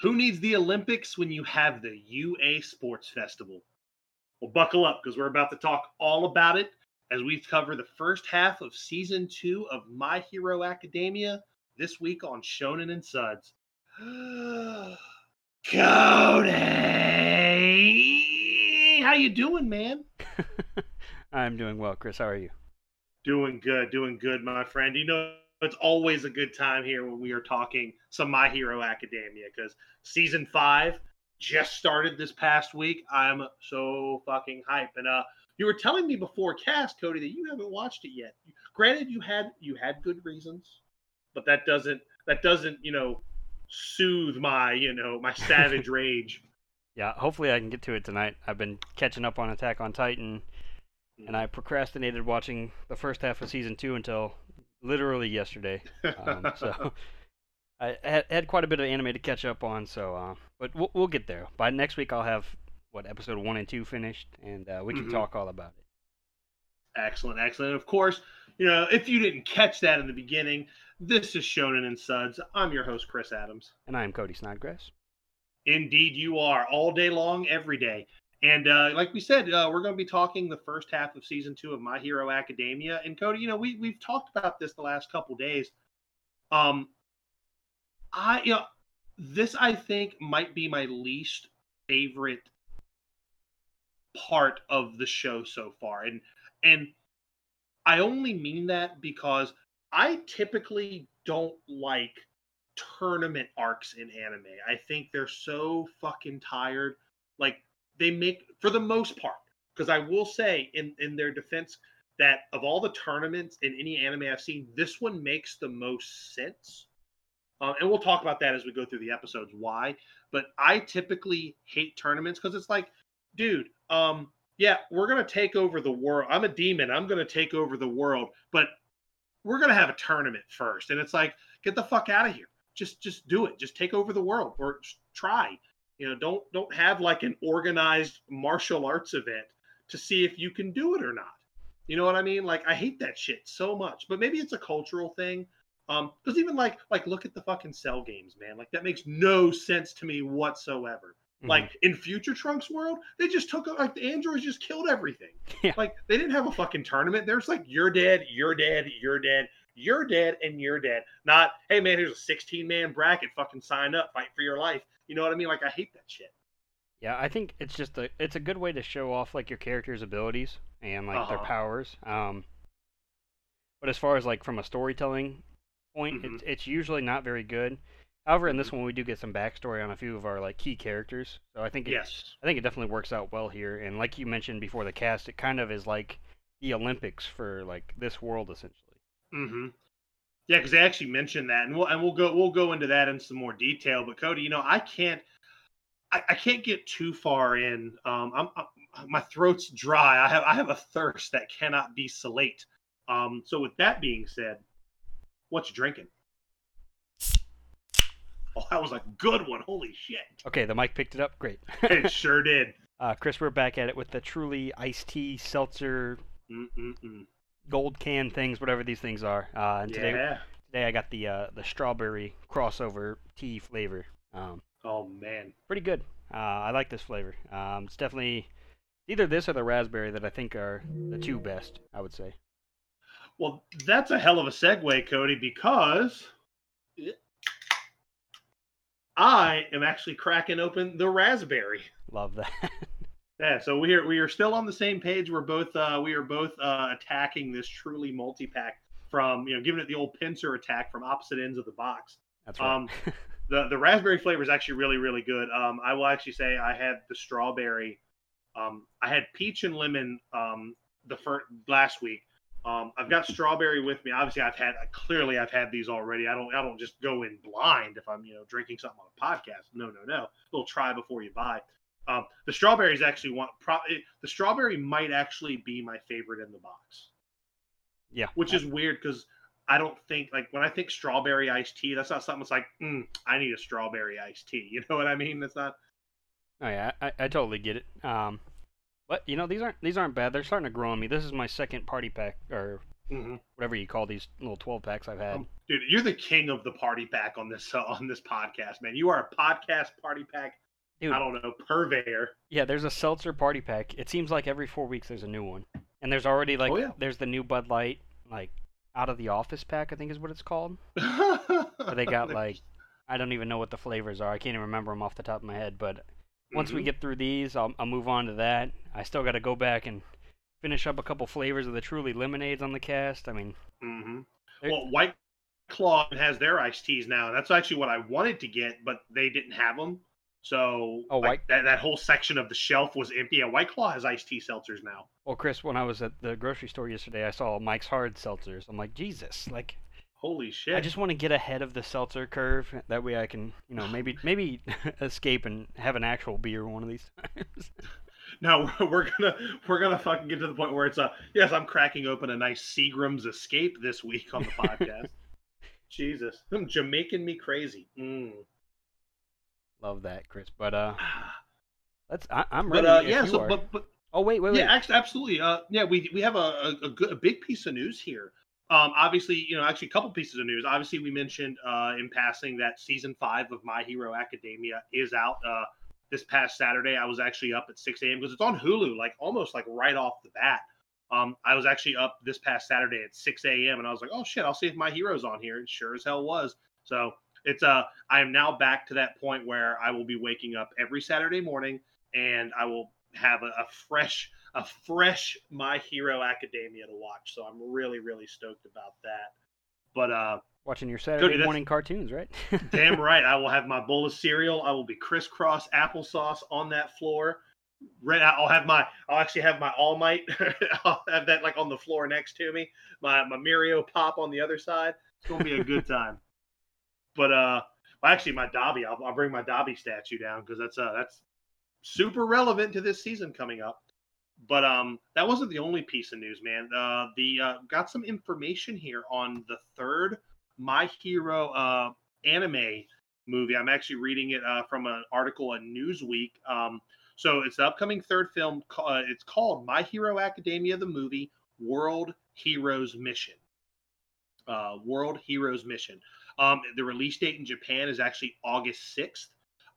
Who needs the Olympics when you have the UA Sports Festival? Well, buckle up because we're about to talk all about it as we cover the first half of season two of My Hero Academia this week on Shonen and Suds. Cody, how you doing, man? I'm doing well, Chris. How are you? Doing good, doing good, my friend. You know, it's always a good time here when we are talking some My Hero Academia because season five just started this past week. I'm so fucking hype. And uh you were telling me before cast, Cody, that you haven't watched it yet. Granted, you had you had good reasons, but that doesn't that doesn't, you know, soothe my, you know, my savage rage. Yeah, hopefully I can get to it tonight. I've been catching up on Attack on Titan, and I procrastinated watching the first half of season two until literally yesterday. Um, so I had, had quite a bit of anime to catch up on. So, uh, but we'll, we'll get there. By next week, I'll have what episode one and two finished, and uh, we can Mhm. talk all about it. Excellent, excellent. Of course, you know, if you didn't catch that in the beginning, this is Shonen and Suds. I'm your host, Chris Adams. And I am Cody Snodgrass. Indeed, you are all day long, every day. And uh, like we said, uh, we're going to be talking the first half of season two of My Hero Academia. And Cody, you know, we we've talked about this the last couple days. Um, I you know, this I think might be my least favorite part of the show so far, and and I only mean that because I typically don't like tournament arcs in anime. I think they're so fucking tired. Like they make for the most part, because I will say in in their defense that of all the tournaments in any anime I've seen, this one makes the most sense. Um, and we'll talk about that as we go through the episodes why. But I typically hate tournaments because it's like, dude, um, yeah, we're gonna take over the world. I'm a demon. I'm gonna take over the world, but we're gonna have a tournament first. And it's like, get the fuck out of here. Just just do it. Just take over the world or try. You know, don't don't have like an organized martial arts event to see if you can do it or not. You know what I mean? Like I hate that shit so much. But maybe it's a cultural thing. Um, because even like like look at the fucking cell games, man. Like that makes no sense to me whatsoever. Mhm. Like in Future Trunks world, they just took like the androids just killed everything. Yeah. Like they didn't have a fucking tournament. There's like you're dead, you're dead, you're dead, you're dead, and you're dead. Not hey man, here's a 16 man bracket. Fucking sign up, fight for your life. You know what I mean? Like I hate that shit. Yeah, I think it's just a it's a good way to show off like your character's abilities and like their Uh-huh. powers. Um, but as far as like from a storytelling point, Mhm. it's it's usually not very good. However, in this one we do get some backstory on a few of our like key characters, so I think it, Yes. I think it definitely works out well here. And like you mentioned before the cast, it kind of is like the Olympics for like this world essentially. Mm-hmm. Yeah, because they actually mentioned that, and we'll and we'll go we'll go into that in some more detail. But Cody, you know, I can't I, I can't get too far in. Um, I'm, i my throat's dry. I have I have a thirst that cannot be salate. Um, so with that being said, what's you drinking? Oh, that was a good one. Holy shit! Okay, the mic picked it up. Great. It sure did. uh, Chris, we're back at it with the truly iced tea seltzer Mm-mm-mm. Gold can things, whatever these things are. Uh, and today Yeah. Today I got the uh, the strawberry crossover tea flavor. Um, Oh man. pretty good. Uh, I like this flavor. Um, it's definitely either this or the raspberry that I think are the two best. I would say. Well, that's a hell of a segue, Cody, because I am actually cracking open the raspberry. Love that. Yeah, so we are we are still on the same page. We're both uh, we are both uh, attacking this truly multi pack from you know giving it the old pincer attack from opposite ends of the box. That's right. Um, the the raspberry flavor is actually really really good. Um, I will actually say I had the strawberry. Um, I had peach and lemon um, the first last week. Um, I've got strawberry with me. Obviously, I've had clearly I've had these already. I don't I don't just go in blind if I'm you know drinking something on a podcast. No no no. A little try before you buy. Um, the strawberries actually want Pro, the strawberry might actually be my favorite in the box yeah. which is weird because I don't think like when I think strawberry iced tea, that's not something that's like, mm, I need a strawberry iced tea. You know what I mean? That's not. Oh yeah, I, I totally get it. Um, but you know these aren't these aren't bad. They're starting to grow on me. This is my second party pack or Mhm. whatever you call these little 12 packs I've had. Um, Dude, you're the king of the party pack on this uh, on this podcast, man. You are a podcast party pack. Dude. I don't know purveyor. Yeah, there's a seltzer party pack. It seems like every four weeks there's a new one, and there's already like Oh, yeah. there's the new Bud Light like out of the office pack I think is what it's called. Where they got like I don't even know what the flavors are. I can't even remember them off the top of my head. But once we Mhm. get through these, I'll, I'll move on to that. I still got to go back and finish up a couple flavors of the Truly lemonades on the cast. I mean, hmm Well, White Claw has their iced teas now. That's actually what I wanted to get, but they didn't have them. So Oh, like, White- that, that whole section of the shelf was empty. Yeah, White Claw has iced tea seltzers now. well, Chris, when I was at the grocery store yesterday, I saw Mike's Hard seltzers. I'm like, Jesus, like Holy shit! I just want to get ahead of the seltzer curve. That way, I can, you know, maybe maybe escape and have an actual beer one of these times. No, we're gonna we're gonna fucking get to the point where it's a yes. I'm cracking open a nice Seagram's Escape this week on the podcast. Jesus, them Jamaican me crazy. Mm. Love that, Chris. But uh, let's. I, I'm But ready. uh, if yeah, so but but oh wait, wait, wait. yeah, actually, absolutely. Uh, yeah, we we have a a, a, good, a big piece of news here. Um, obviously, you know, actually, a couple pieces of news. Obviously, we mentioned uh, in passing that season five of My Hero Academia is out. Uh, this past Saturday, I was actually up at 6 a.m. because it's on Hulu, like almost like right off the bat. Um, I was actually up this past Saturday at 6 a.m. and I was like, oh shit, I'll see if My Hero's on here. And sure as hell was. So it's uh, I am now back to that point where I will be waking up every Saturday morning and I will have a, a fresh a fresh My Hero Academia to watch. So I'm really really stoked about that. But uh, Watching your Saturday that's- morning cartoons, right? damn right, I will have my bowl of cereal. I will be crisscross applesauce on that floor. Red, I'll have my. I'll actually have my All Might. I'll have that like on the floor next to me. My my Mirio pop on the other side. It's gonna be a good time. But uh, well, actually, my Dabi. I'll, I'll bring my Dabi statue down because that's uh that's super relevant to this season coming up. But um, that wasn't the only piece of news, man. Uh, the uh, got some information here on the third My Hero uh anime movie. I'm actually reading it uh, from an article in Newsweek. Um, so it's the upcoming third film. Uh, it's called My Hero Academia, the movie World Heroes Mission. Uh, World Heroes Mission. Um, the release date in Japan is actually August 6th.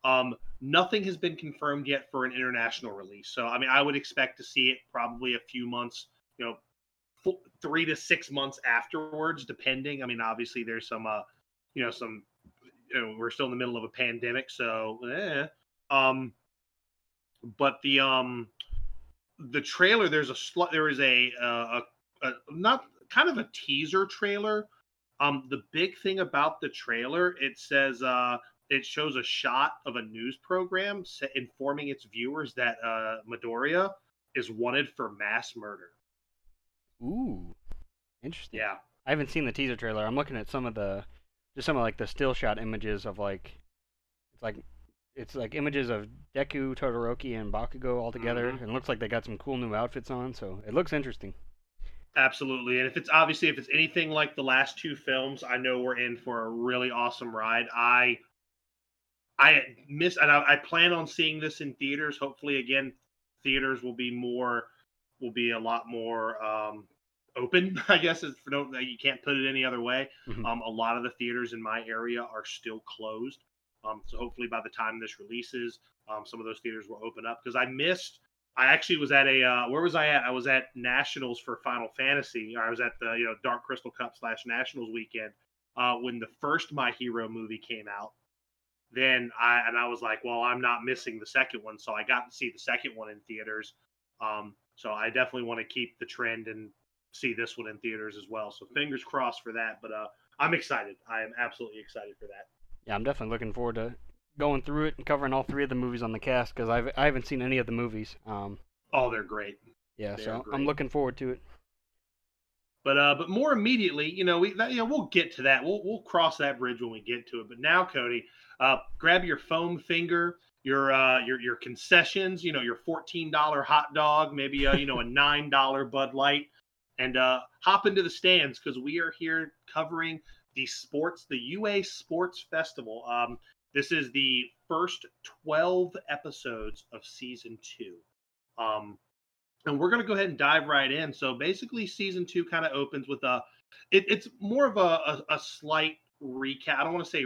Um, nothing has been confirmed yet for an international release. So, I mean, I would expect to see it probably a few months, you know, fo- three to six months afterwards, depending. I mean, obviously, there's some, uh, you know, some, you know, we're still in the middle of a pandemic, so, eh. um, but the um, the trailer, there's a sl- there is a, uh, a, a not kind of a teaser trailer. Um, the big thing about the trailer, it says uh, it shows a shot of a news program informing its viewers that uh, Midoriya is wanted for mass murder. Ooh, interesting. Yeah, I haven't seen the teaser trailer. I'm looking at some of the, just some of like the still shot images of like, it's like, it's like images of Deku, Todoroki, and Bakugo all together, Mhm. and it looks like they got some cool new outfits on. So it looks interesting. Absolutely. And if it's obviously if it's anything like the last two films, I know we're in for a really awesome ride. I I miss and I, I plan on seeing this in theaters. Hopefully, again, theaters will be more will be a lot more um, open. I guess is for no you can't put it any other way. Mhm. Um, a lot of the theaters in my area are still closed. Um, so hopefully by the time this releases, um, some of those theaters will open up because I missed. I actually was at a uh, where was I at? I was at Nationals for Final Fantasy. I was at the you know Dark Crystal Cup slash Nationals weekend uh, when the first My Hero movie came out. Then I and I was like, well, I'm not missing the second one, so I got to see the second one in theaters. Um, so I definitely want to keep the trend and see this one in theaters as well. So fingers crossed for that. But uh, I'm excited. I am absolutely excited for that. Yeah, I'm definitely looking forward to going through it and covering all three of the movies on the cast because I've I haven't seen any of the movies. Um, Oh, they're great. yeah, They so are I'm looking forward to it. But uh, but more immediately, you know, we that, you know we'll get to that. We'll we'll cross that bridge when we get to it. But now, Cody, uh, grab your foam finger, your uh, your your concessions. You know, your fourteen dollar hot dog, maybe uh, you know a nine dollar Bud Light, and uh, hop into the stands because we are here covering the sports, the UA Sports Festival. Um, this is the first twelve episodes of season two. Um, and we're going to go ahead and dive right in. So basically, season two kind of opens with a. It, it's more of a, a, a slight recap. I don't want to say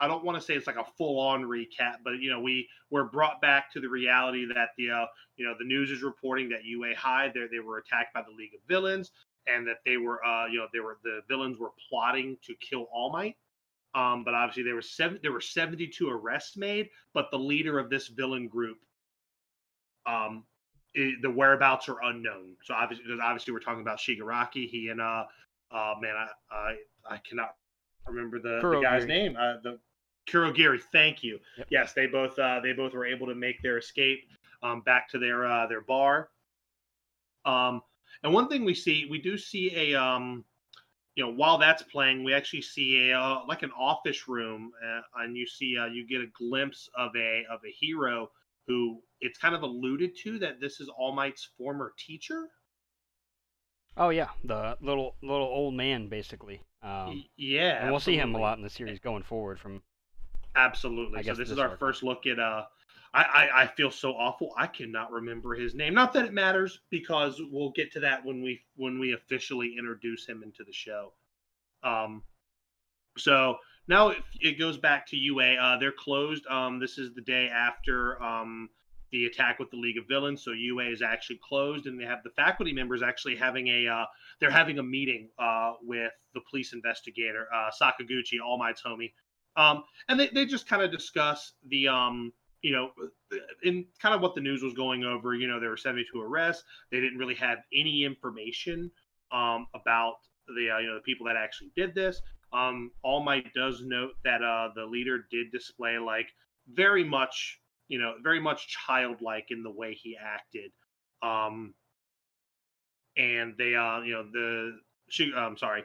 I don't want to say it's like a full on recap, but you know we were brought back to the reality that the uh, you know the news is reporting that UA High they they were attacked by the League of Villains and that they were uh, you know they were the villains were plotting to kill All Might. Um, but obviously there were seven there were 72 arrests made, but the leader of this villain group um it, the whereabouts are unknown. So obviously, because obviously we're talking about Shigaraki. He and uh, uh man, I I, I cannot remember the, the guy's name. Uh, the Kurogiri. Thank you. Yep. Yes, they both uh, they both were able to make their escape um, back to their uh, their bar. Um, and one thing we see, we do see a um, you know, while that's playing, we actually see a uh, like an office room, uh, and you see uh, you get a glimpse of a of a hero who it's kind of alluded to that this is All Might's former teacher. Oh yeah, the little little old man basically. Um, yeah, and we'll see him a lot in the series going forward from Absolutely. So this, this is our first look at uh I, I, I feel so awful. I cannot remember his name. Not that it matters, because we'll get to that when we when we officially introduce him into the show. Um so now it, it goes back to UA. Uh, they're closed. Um, this is the day after um, the attack with the League of Villains. So UA is actually closed, and they have the faculty members actually having a uh, they're having a meeting uh, with the police investigator uh, Sakaguchi, All Might's homie, um, and they, they just kind of discuss the, um, you know, in kind of what the news was going over. You know, there were 72 arrests. They didn't really have any information um, about the, uh, you know, the people that actually did this. Um, All Might does note that uh, the leader did display like very much, you know, very much childlike in the way he acted. Um, and they, uh, you know, the, she, I'm sorry,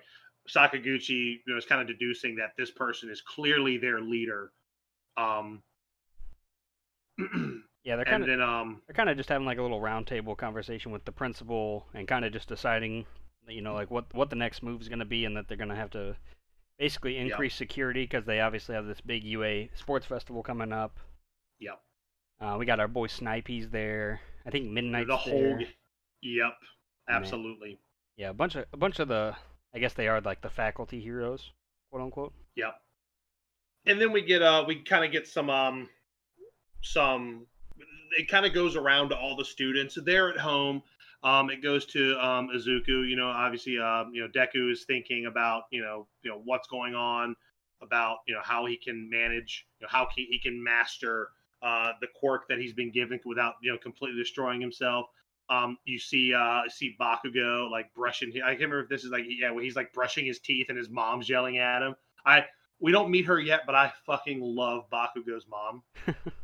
Sakaguchi you know, is kind of deducing that this person is clearly their leader. Um, yeah, they're kind of um, they're kind of just having like a little roundtable conversation with the principal and kind of just deciding, you know, like what what the next move is going to be, and that they're going to have to basically increase yep. security because they obviously have this big UA sports festival coming up. Yep. Uh, we got our boy Snipey's there. I think Midnight. The whole. There. Yep. Absolutely. Yeah, a bunch of a bunch of the I guess they are like the faculty heroes, quote unquote. Yep. And then we get uh we kind of get some um some it kind of goes around to all the students. They're at home. Um, it goes to um, Izuku. You know, obviously, um, you know, Deku is thinking about you know, you know what's going on, about you know how he can manage, you know, how he, he can master uh, the quirk that he's been given without you know completely destroying himself. Um, you see, uh, see Bakugo like brushing. I can't remember if this is like yeah, where he's like brushing his teeth and his mom's yelling at him. I we don't meet her yet, but I fucking love Bakugo's mom.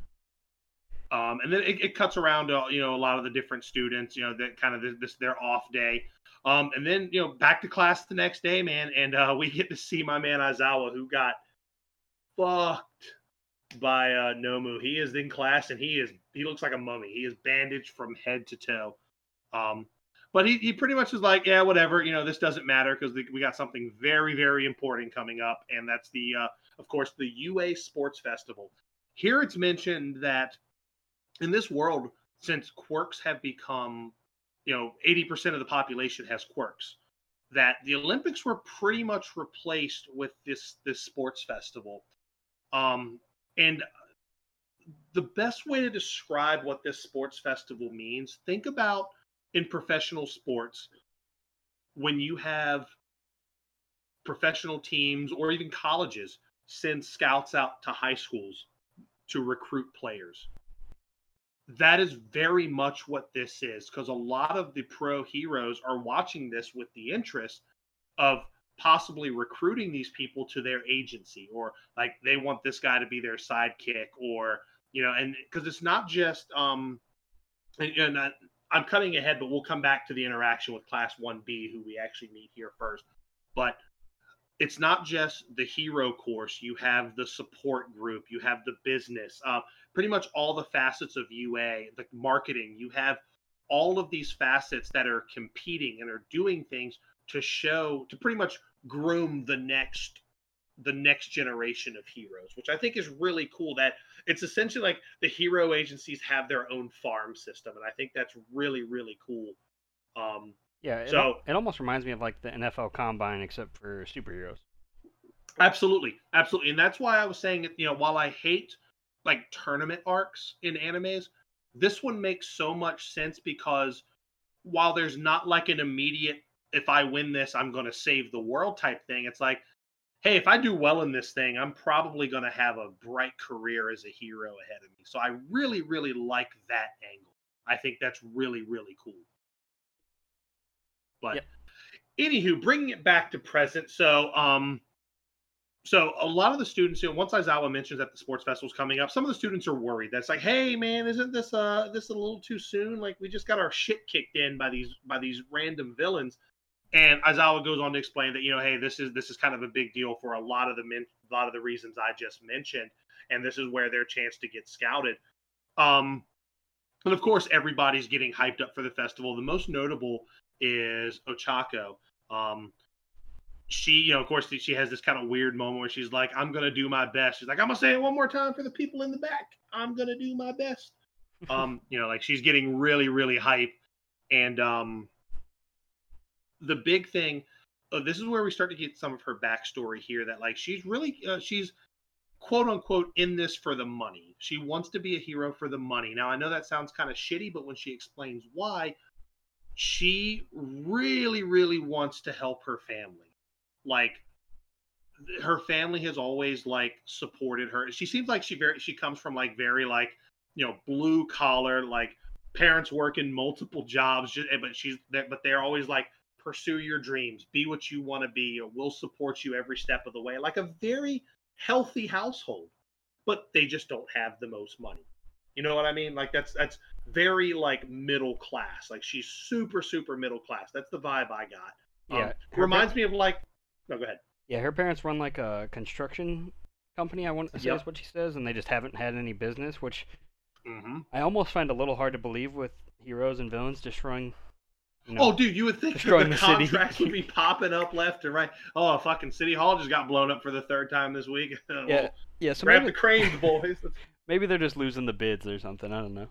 um, and then it, it, cuts around to you know a lot of the different students. You know that kind of this, this their off day. Um, and then you know back to class the next day, man, and uh, we get to see my man Aizawa who got fucked by uh, Nomu. He is in class and he is he looks like a mummy. He is bandaged from head to toe. Um, but he, he pretty much is like, yeah, whatever. You know, this doesn't matter because we got something very very important coming up, and that's the uh, of course the UA Sports Festival. Here it's mentioned that in this world, since quirks have become, you know, eighty percent of the population has quirks, that the Olympics were pretty much replaced with this this sports festival. Um, and the best way to describe what this sports festival means, think about in professional sports when you have professional teams or even colleges send scouts out to high schools to recruit players. That is very much what this is because a lot of the pro heroes are watching this with the interest of possibly recruiting these people to their agency or like they want this guy to be their sidekick or you know and because it's not just um and, and I, i'm cutting ahead but we'll come back to the interaction with class 1b who we actually meet here first. But it's not just the hero course you have the support group you have the business uh, pretty much all the facets of ua the marketing you have all of these facets that are competing and are doing things to show to pretty much groom the next the next generation of heroes, which I think is really cool. That it's essentially like the hero agencies have their own farm system, and I think that's really really cool. Um, Yeah, it, So- it almost reminds me of like the NFL Combine, except for superheroes. Absolutely, absolutely, and that's why I was saying, it. you know, while I hate like tournament arcs in animes, this one makes so much sense because while there's not like an immediate, if I win this, I'm going to save the world type thing. It's like, hey, if I do well in this thing, I'm probably going to have a bright career as a hero ahead of me. So I really, really like that angle. I think that's really, really cool. But Yep. anywho, bringing it back to present. So, um, so a lot of the students, you know, once Aizawa mentions that the sports festival's coming up, some of the students are worried. That's like, hey man, isn't this uh this a little too soon? Like we just got our shit kicked in by these by these random villains. And Aizawa goes on to explain that, you know, hey, this is this is kind of a big deal for a lot of the men a lot of the reasons I just mentioned. And this is where their chance to get scouted. Um and of course everybody's getting hyped up for the festival. The most notable is Ochako. Um, she, you know, of course, she has this kind of weird moment where she's like, "I'm gonna do my best." She's like, "I'm gonna say it one more time for the people in the back. I'm gonna do my best." um, you know, like she's getting really, really hype, and um, the big thing. Uh, this is where we start to get some of her backstory here. That like she's really, uh, she's quote unquote in this for the money. She wants to be a hero for the money. Now I know that sounds kind of shitty, but when she explains why, she really really wants to help her family. Like her family has always like supported her. She seems like she very she comes from like very like you know blue collar like parents working multiple jobs ju- eh, but she's but they're always like pursue your dreams be what you want to be or we'll support you every step of the way like a very healthy household. But they just don't have the most money you know what i mean like that's that's very like middle class. Like she's super super middle class. That's the vibe I got. Um, Yeah, her reminds me of like. No, go ahead. Yeah, her parents run like a construction company. I want to say Yep. is what she says, and they just haven't had any business, which Mm-hmm. I almost find a little hard to believe with heroes and villains destroying. You know, Oh, dude, you would think destroying the the city. contracts would be popping up left and right. Oh, a fucking City Hall just got blown up for the third time this week. Well, yeah, yeah. So grab maybe, the cranes, boys. Maybe they're just losing the bids or something. I don't know.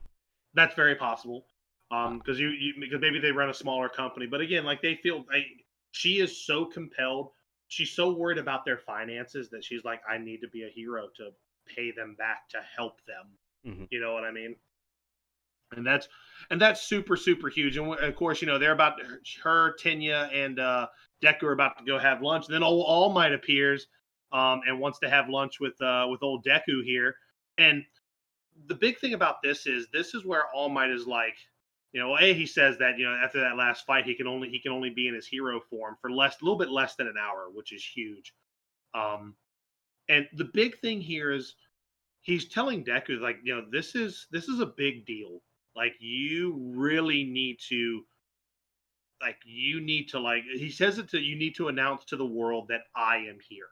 That's very possible. Um, because you, you because maybe they run a smaller company, but again, like they feel like she is so compelled. She's so worried about their finances that she's like, I need to be a hero to pay them back to help them. Mhm. You know what I mean? And that's and that's super super huge. And of course, you know they're about her, Tenya, and uh, Deku are about to go have lunch. And then old All Might appears um, and wants to have lunch with uh, with old Deku here. And the big thing about this is this is where All Might is like, you know, a he says that you know after that last fight he can only he can only be in his hero form for less a little bit less than an hour, which is huge. Um, and the big thing here is he's telling Deku like you know this is this is a big deal. Like you really need to like you need to like he says it to you need to announce to the world that I am here.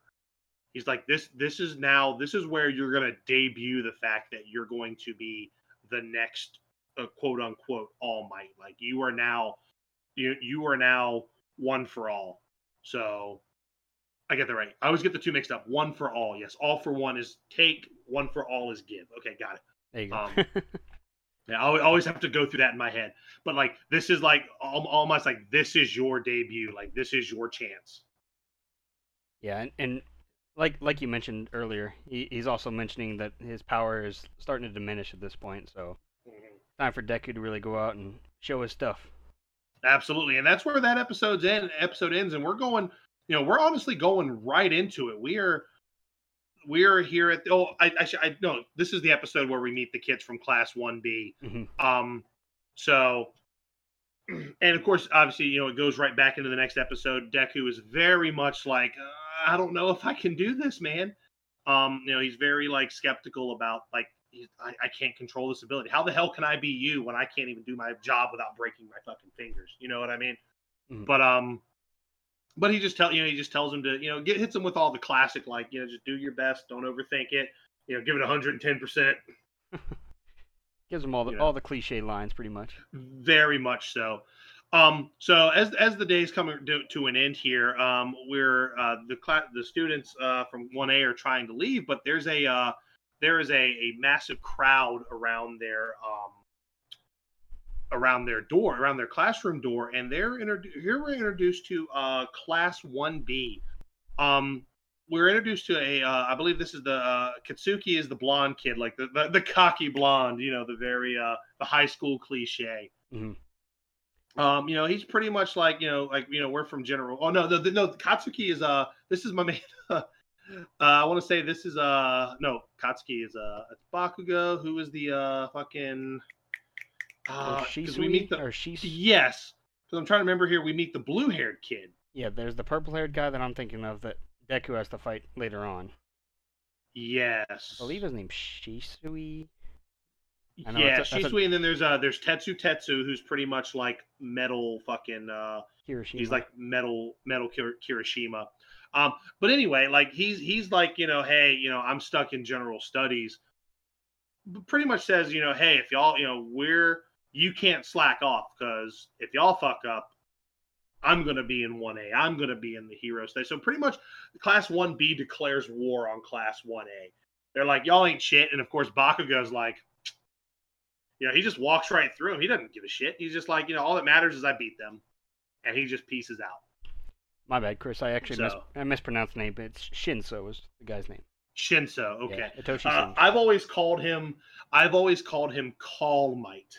He's like this this is now this is where you're going to debut the fact that you're going to be the next uh, quote unquote all might. Like you are now you you are now one for all. So I get that right. I always get the two mixed up. One for all. Yes, all for one is take, one for all is give. Okay, got it. There you go. Um, Yeah, I always- have to go through that in my head. But like this is like almost like this is your debut. Like this is your chance. yeah, and, and like like you mentioned earlier, he, he's also mentioning that his power is starting to diminish at this point. So time for Deku to really go out and show his stuff. Absolutely, and that's where that episode's end. Episode ends, and we're going. You know, we're honestly going right into it. We are, we are here at. Oh, I, I, I no. This is the episode where we meet the kids from Class One B. Mhm. Um, so, and of course, obviously, you know, it goes right back into the next episode. Deku is very much like, uh, I don't know if I can do this, man. Um, you know, he's very like skeptical about like, he's, I, I can't control this ability. How the hell can I be you when I can't even do my job without breaking my fucking fingers? You know what I mean? Mhm. But um, but he just tell you know he just tells him to you know get hits him with all the classic like you know just do your best, don't overthink it. You know, give it 110 percent. Gives him all the Yeah. all the cliche lines, pretty much. Very much so. Um, so as as the days coming to, to an end here, um, we're uh, the class the students uh, from one A are trying to leave, but there's a uh, there is a, a massive crowd around their um, around their door, around their classroom door, and they're inter- here we're introduced to uh, class one B. Um, we're introduced to a uh, I believe this is the uh, Katsuki is the blonde kid, like the, the, the cocky blonde, you know, the very uh, the high school cliche. Mhm. Um, you know, he's pretty much like you know, like you know, we're from General. Oh no, the, the no Katsuki is uh, this is my man. uh, I want to say this is uh, no Katsuki is uh, it's Bakugo, who is the uh, fucking. Uh, 'cause we meet the or Shis- yes, because I'm trying to remember here. We meet the blue-haired kid. Yeah, there's the purple-haired guy that I'm thinking of that Deku has to fight later on. Yes, I believe his name's Shisui. Yeah, a- that's a- and then there's uh there's Tetsu Tetsu, who's pretty much like metal fucking uh Hiroshima. he's like metal metal Kir- Kirishima. Um, but anyway, like he's he's like you know, hey, you know, I'm stuck in general studies. But Pretty much says, you know, hey, if y'all, you know, we're you can't slack off because if y'all fuck up, I'm gonna be in one A. I'm gonna be in the hero state. So pretty much, Class One B declares war on Class One A. They're like, y'all ain't shit, and of course Bakugo's like, you know, he just walks right through him. He doesn't give a shit. He's just like, you know, all that matters is I beat them, and he just pieces out. My bad, Chris. I actually mis- I mispronounced the name, but it's Shinso was the guy's name. Shinso, okay. Yeah, Hitoshi Uh, I've always called him I've always called him Call Might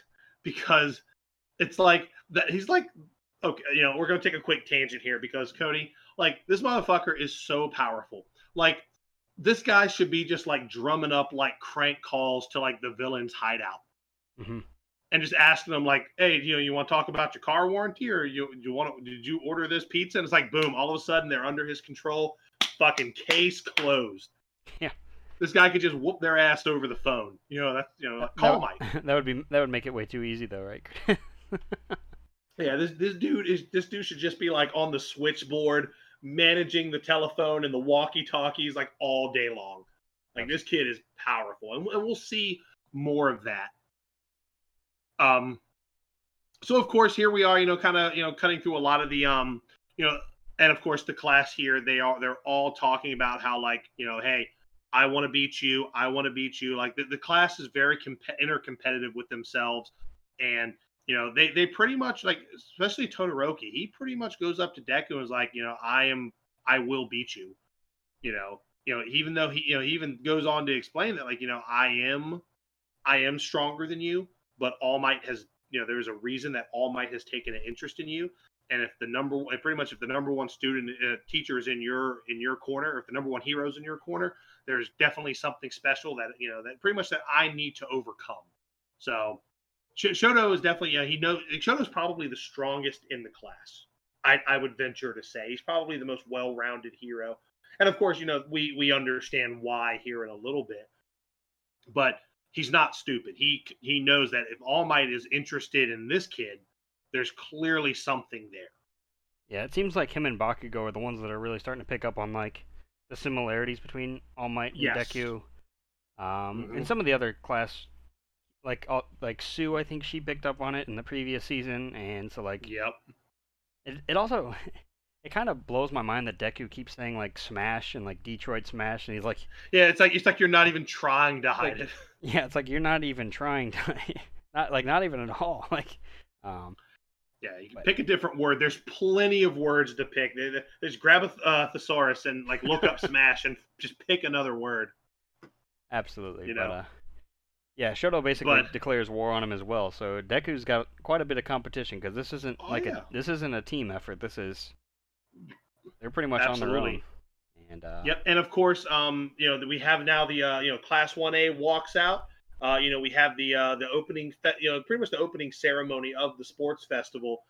because it's like that he's like okay, you know, we're gonna take a quick tangent here because Cody, like this motherfucker is so powerful. Like this guy should be just like drumming up like crank calls to like the villain's hideout Mhm. and just asking them like, hey, you know, you want to talk about your car warranty or you you want to did you order this pizza? And it's like boom, all of a sudden they're under his control. Fucking case closed. Yeah. This guy could just whoop their ass over the phone. You know, that's you know, like, call that, Mike. that would be that would make it way too easy though, right? Yeah, this this dude is this dude should just be like on the switchboard managing the telephone and the walkie-talkies like all day long. Like this kid is powerful, and we'll see more of that. Um, so of course here we are, you know, kind of you know cutting through a lot of the um, you know, and of course the class here they are they're all talking about how like you know, hey, I want to beat you, I want to beat you. Like the, the class is very comp- intercompetitive with themselves, and you know they they pretty much like especially Todoroki, he pretty much goes up to Deku and is like, you know, I am I will beat you. You know, you know, even though he you know he even goes on to explain that like, you know, I am I am stronger than you, but All Might has you know, there's a reason that All Might has taken an interest in you. And if the number one, pretty much, if the number one student uh, teacher is in your in your corner, if the number one hero is in your corner, there's definitely something special that you know that pretty much that I need to overcome. So Sh- Shoto is definitely yeah he knows Shoto's probably the strongest in the class. I, I would venture to say he's probably the most well-rounded hero, and of course you know we we understand why here in a little bit, but he's not stupid. He he knows that if All Might is interested in this kid, there's clearly something there. yeah, it seems like him and Bakugo are the ones that are really starting to pick up on like the similarities between All Might and Yes. Deku. Um, Mhm. and some of the other class, like uh, like Tsu, I think she picked up on it in the previous season, and so like Yep. It, it also it kind of blows my mind that Deku keeps saying like Smash and like Detroit Smash, and he's like, Yeah, it's like it's like you're not even trying to hide Like- it. yeah, it's like you're not even trying to, not like not even at all. Like, um, Yeah, you can But- pick a different word. There's plenty of words to pick. Just grab a uh, thesaurus and like look up smash and just pick another word. absolutely. You but, know. uh, yeah, Shoto basically But- declares war on him as well. So Deku's got quite a bit of competition because this isn't Oh, like yeah. a this isn't a team effort. This is they're pretty much on their Absolutely. own. And uh, Yep, and of course, um, you know, we have now the uh, you know class one A walks out. Uh, you know, we have the uh, the opening, fe- you know, pretty much the opening ceremony of the sports festival.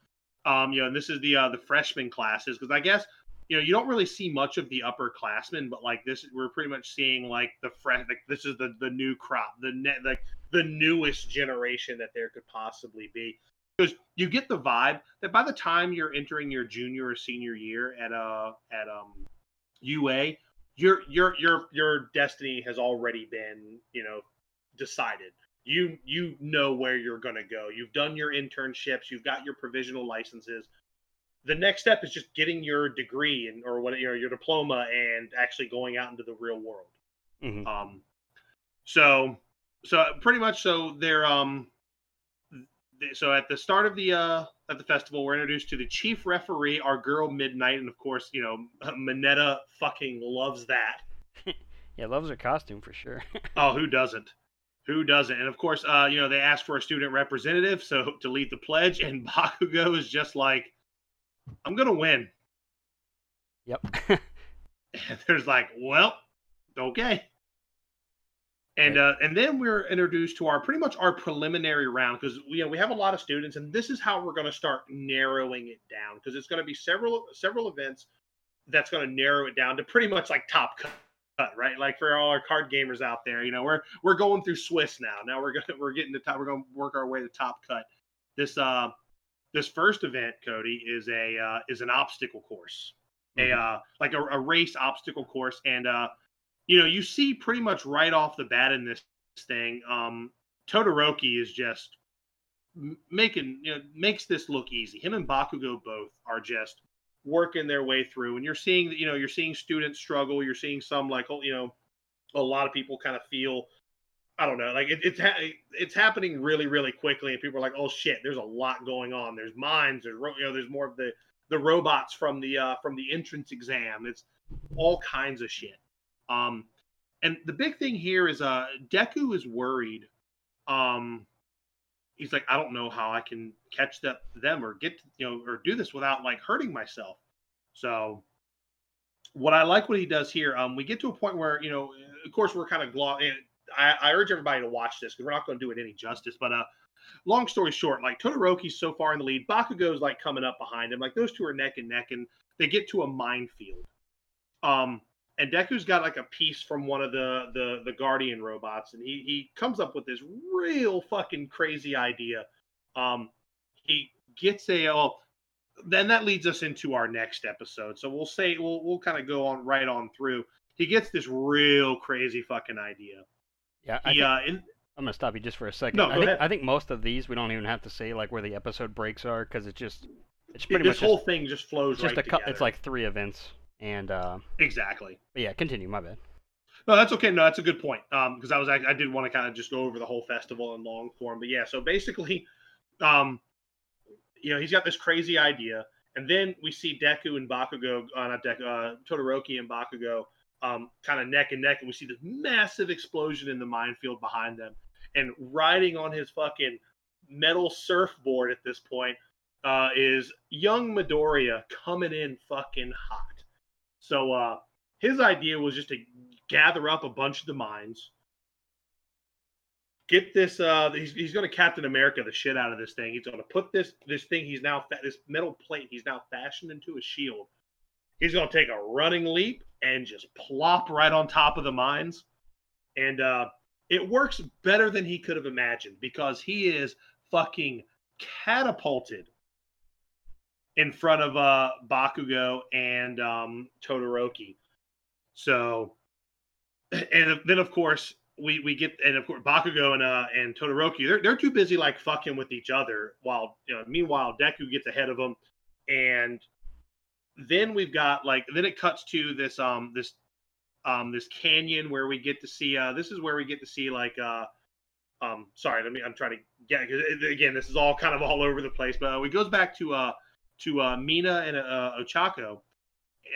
Um, you know, and this is the uh, the freshman classes because I guess you know you don't really see much of the upperclassmen, but like this, we're pretty much seeing like the fresh, like this is the the new crop, the net, like the newest generation that there could possibly be. Because you get the vibe that by the time you're entering your junior or senior year at uh at um UA, your your your your destiny has already been you know decided. you you know where you're going to go. You've done your internships, you've got your provisional licenses. The next step is just getting your degree and or what you know, your diploma and actually going out into the real world. Mhm. Um, so so pretty much so they're um so at the start of the uh at the festival we're introduced to the chief referee our girl midnight and of course you know Minetta fucking loves that Yeah, loves her costume for sure. oh who doesn't who doesn't and of course uh you know they asked for a student representative so to lead the pledge and Bakugo is just like I'm gonna win yep. And there's like, well, okay. And uh, and then we're introduced to our pretty much our preliminary round because you know we have a lot of students and this is how we're going to start narrowing it down because it's going to be several several events that's going to narrow it down to pretty much like top cut right? Like for all our card gamers out there you know we're we're going through Swiss now. Now we're gonna we're getting to top we're going to work our way to top cut. This uh this first event Cody is a uh, is an obstacle course. A Mhm. uh, like a, a race obstacle course, and uh, you know you see pretty much right off the bat in this thing, um, Todoroki is just making you know makes this look easy. Him and Bakugo both are just working their way through, and you're seeing you know you're seeing students struggle. You're seeing some like oh, you know a lot of people kind of feel. I don't know, like it, it's ha- it's happening really, really quickly, and people are like, "Oh shit, there's a lot going on. There's mines. There's you know, there's more of the the robots from the uh, from the entrance exam. It's all kinds of shit. Um, and the big thing here is uh, Deku is worried. Um, he's like, I don't know how I can catch them or get to, you know or do this without like hurting myself. So what I like what he does here, um, we get to a point where you know, of course, we're kind of glo- I, I urge everybody to watch this because we're not going to do it any justice. But uh, long story short, like Todoroki's so far in the lead, Bakugo's like coming up behind him. Like those two are neck and neck, and they get to a minefield. Um, and Deku's got like a piece from one of the the the Guardian robots, and he he comes up with this real fucking crazy idea. Um, he gets a well, then that leads us into our next episode. So we'll say we'll we'll kind of go on right on through. He gets this real crazy fucking idea. Yeah, I He think, uh, in, I'm gonna stop you just for a second. No, I go think ahead. I think most of these we don't even have to say like where the episode breaks are because it's just it's pretty this much whole just, thing just flows just right a together. it's like three events and uh, exactly. yeah, continue. My bad. No, that's okay. No, that's a good point. Um, because I was I, I did want to kind of just go over the whole festival in long form, but yeah. So basically, um, you know, he's got this crazy idea, and then we see Deku and Bakugo, uh, not Deku, uh, Todoroki and Bakugo, um, kind of neck and neck, and we see this massive explosion in the minefield behind them, and riding on his fucking metal surfboard at this point uh, is young Midoriya coming in fucking hot. So uh, his idea was just to gather up a bunch of the mines, get this. Uh, he's, he's going to Captain America the shit out of this thing. He's going to put this this thing. He's now fa- this metal plate. He's now fashioned into a shield. He's going to take a running leap and just plop right on top of the mines, and uh, it works better than he could have imagined because he is fucking catapulted in front of uh Bakugo and um Todoroki. So and then of course we we get and of course Bakugo and uh and Todoroki they're they're too busy like fucking with each other while you know meanwhile Deku gets ahead of them and then we've got like then it cuts to this um this um this canyon where we get to see uh this is where we get to see like uh um sorry let me i'm trying to get it- again this is all kind of all over the place but uh, it goes back to uh to uh mina and uh ochako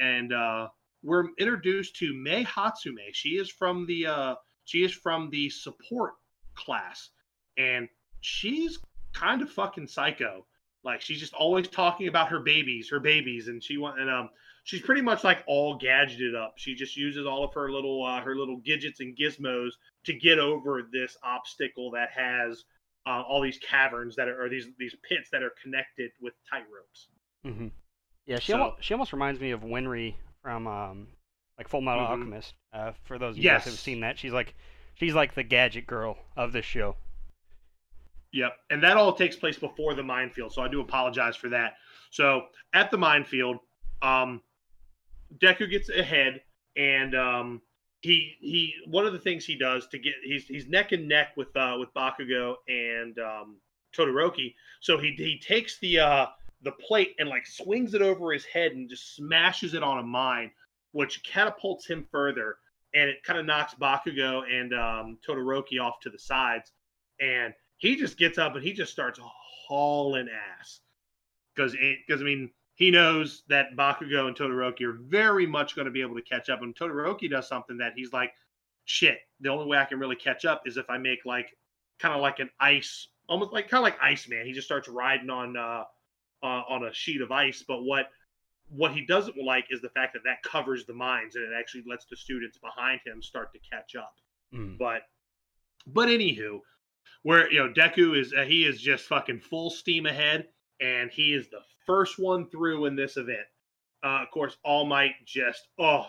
and uh we're introduced to Mei Hatsume. She is from the uh she is from the support class and she's kind of fucking psycho. Like she's just always talking about her babies, her babies and she want and um she's pretty much like all gadgeted up. She just uses all of her little uh, her little gadgets and gizmos to get over this obstacle that has uh, all these caverns that are or these these pits that are connected with tight ropes. Hmm Yeah, she So- almost, she almost reminds me of Winry from um like Full Metal Mhm. Alchemist. Uh, for those of you guys who've seen that, she's like she's like the gadget girl of this show. Yep. And that all takes place before the minefield. So I do apologize for that. So at the minefield, um, Deku gets ahead and um, he he one of the things he does to get he's he's neck and neck with uh with Bakugo and um Todoroki. So he he takes the uh the plate and like swings it over his head and just smashes it on a mine, which catapults him further and it kind of knocks Bakugo and um, Todoroki off to the sides. And he just gets up and he just starts hauling ass because I mean he knows that Bakugo and Todoroki are very much going to be able to catch up. And Todoroki does something that he's like, shit. The only way I can really catch up is if I make like kind of like an ice, almost like kind of like Iceman. He just starts riding on uh, uh, on a sheet of ice. But what what he doesn't like is the fact that that covers the mines and it actually lets the students behind him start to catch up. Mm. But but anywho, where you know Deku is uh, he is just fucking full steam ahead and he is the first one through in this event. Uh, of course, All Might just oh,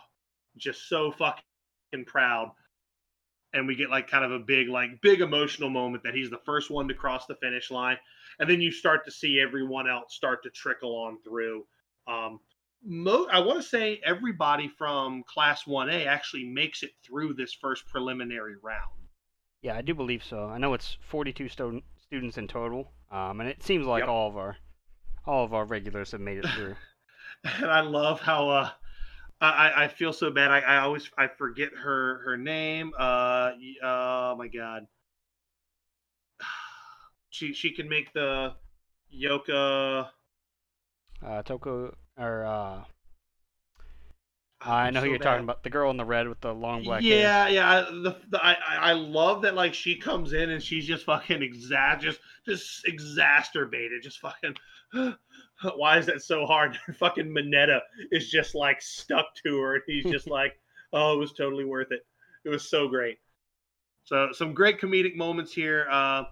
just so fucking proud. And we get like kind of a big, like big emotional moment that he's the first one to cross the finish line, and then you start to see everyone else start to trickle on through. Um, mo- I want to say everybody from Class 1A actually makes it through this first preliminary round. Yeah, I do believe so. I know it's 42 sto- students in total, um, and it seems like yep. all of our all of our regulars have made it through. and I love how uh, I, I feel so bad. I, I always I forget her her name. Uh, oh my god. She she can make the Yoka. Uh, Toko or uh, I know so who you're bad. talking about. The girl in the red with the long black yeah, hair. Yeah, the, the, I I love that like she comes in and she's just fucking exa- just just exacerbated, just fucking. Why is that so hard? fucking Mineta is just like stuck to her, and he's just like, "Oh, it was totally worth it. It was so great." So some great comedic moments here. Uh,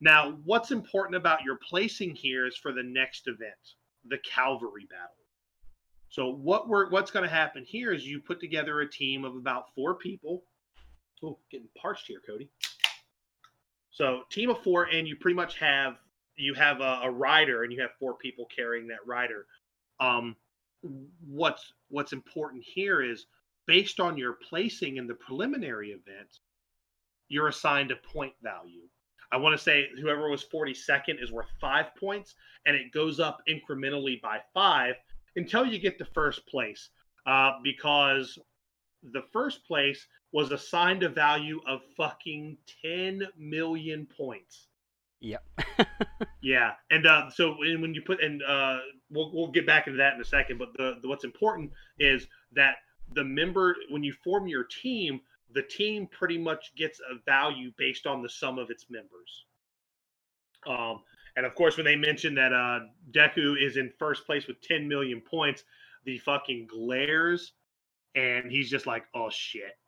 now, what's important about your placing here is for the next event, the Calvary Battle. So what we're what's going to happen here is you put together a team of about four people. Oh, getting parched here, Cody. So team of four, and you pretty much have you have a, a rider, and you have four people carrying that rider. Um, what's what's important here is based on your placing in the preliminary event, you're assigned a point value. I want to say whoever was 42nd is worth five points, and it goes up incrementally by five until you get to first place, uh, because the first place was assigned a value of fucking 10 million points. Yep. yeah, and uh, so when you put and uh, we'll we'll get back into that in a second. But the, the what's important is that the member when you form your team, the team pretty much gets a value based on the sum of its members. Um, and of course, when they mention that uh, Deku is in first place with 10 million points, the fucking glares, and he's just like, "Oh shit."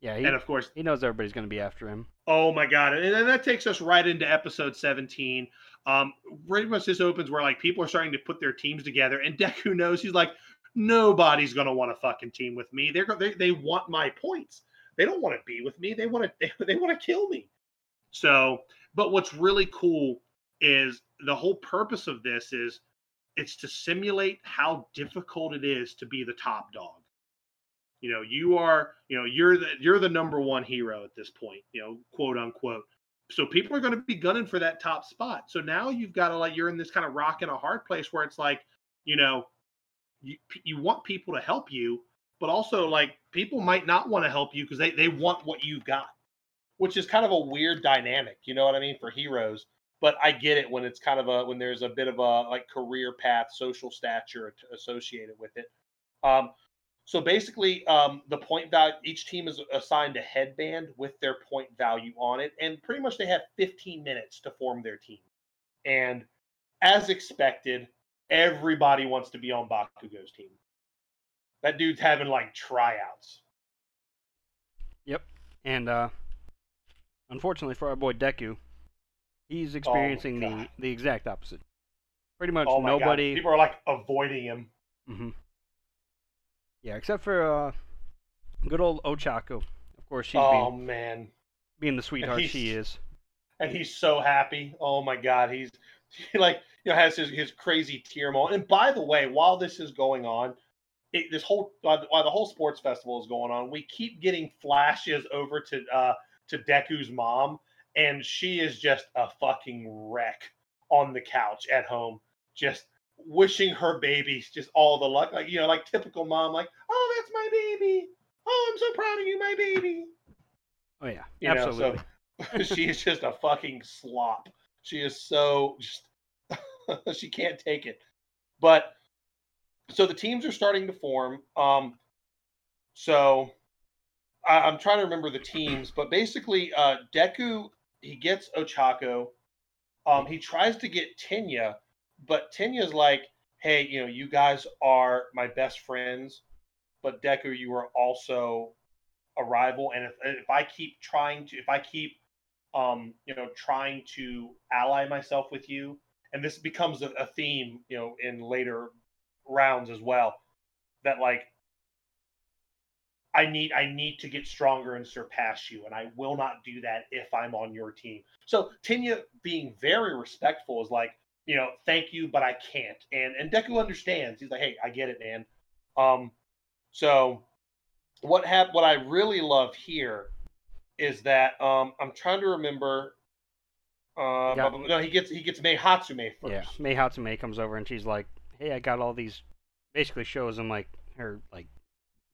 Yeah, he, and of course he knows everybody's going to be after him. Oh my god! And then that takes us right into episode 17. Um, pretty much this opens where like people are starting to put their teams together, and Deku knows he's like, nobody's going to want to fucking team with me. They're they they want my points. They don't want to be with me. They want to they, they want to kill me. So but what's really cool is the whole purpose of this is it's to simulate how difficult it is to be the top dog. You know, you are, you know, you're the you're the number one hero at this point, you know, quote unquote. So people are going to be gunning for that top spot. So now you've got to like you're in this kind of rock and a hard place where it's like, you know, you, you want people to help you, but also like people might not want to help you because they, they want what you've got which is kind of a weird dynamic, you know what I mean, for heroes. But I get it when it's kind of a when there's a bit of a like career path, social stature associated with it. Um, so basically, um, the point value each team is assigned a headband with their point value on it, and pretty much they have 15 minutes to form their team. And as expected, everybody wants to be on Bakugo's team. That dude's having like tryouts. Yep, and uh, Unfortunately for our boy Deku, he's oh experiencing oh the the exact opposite. Pretty much oh nobody. God. People are like avoiding him. Mm-hmm. Yeah, except for uh, good old Ochako. Of course, she's oh being, man, being the sweetheart she is. And he's so happy. Oh my God, he's he like you know has his, his crazy tear moment. And by the way, while this is going on, it, this whole while the, whole sports festival is going on, we keep getting flashes over to uh to Deku's mom, and she is just a fucking wreck on the couch at home, just wishing her babies just all the luck, like you know, like typical mom, like, oh, that's my baby. Oh, I'm so proud of you, my baby. Oh yeah, You know, absolutely. so she is just a fucking slop. She is so just she can't take it. But so the teams are starting to form. Um, so I, I'm trying to remember the teams, but basically, uh, Deku he gets Ochako. Um, he tries to get Tenya, but Tenya's like, "Hey, you know, you guys are my best friends, but Deku, you are also a rival, and if if I keep trying to, if I keep, um, you know, trying to ally myself with you, and this becomes a, a theme, you know, in later rounds as well, that like I need I need to get stronger and surpass you, and I will not do that if I'm on your team. So Tenya being very respectful is like, you know, thank you, but I can't. And and Deku understands. He's like, hey, I get it, man. Um, so what hap- what I really love here is that um I'm trying to remember uh Yeah. no he gets he gets Mei Hatsume first. Yeah, Mei Hatsume comes over and she's like, "Hey, I got all these." Basically, shows him like her like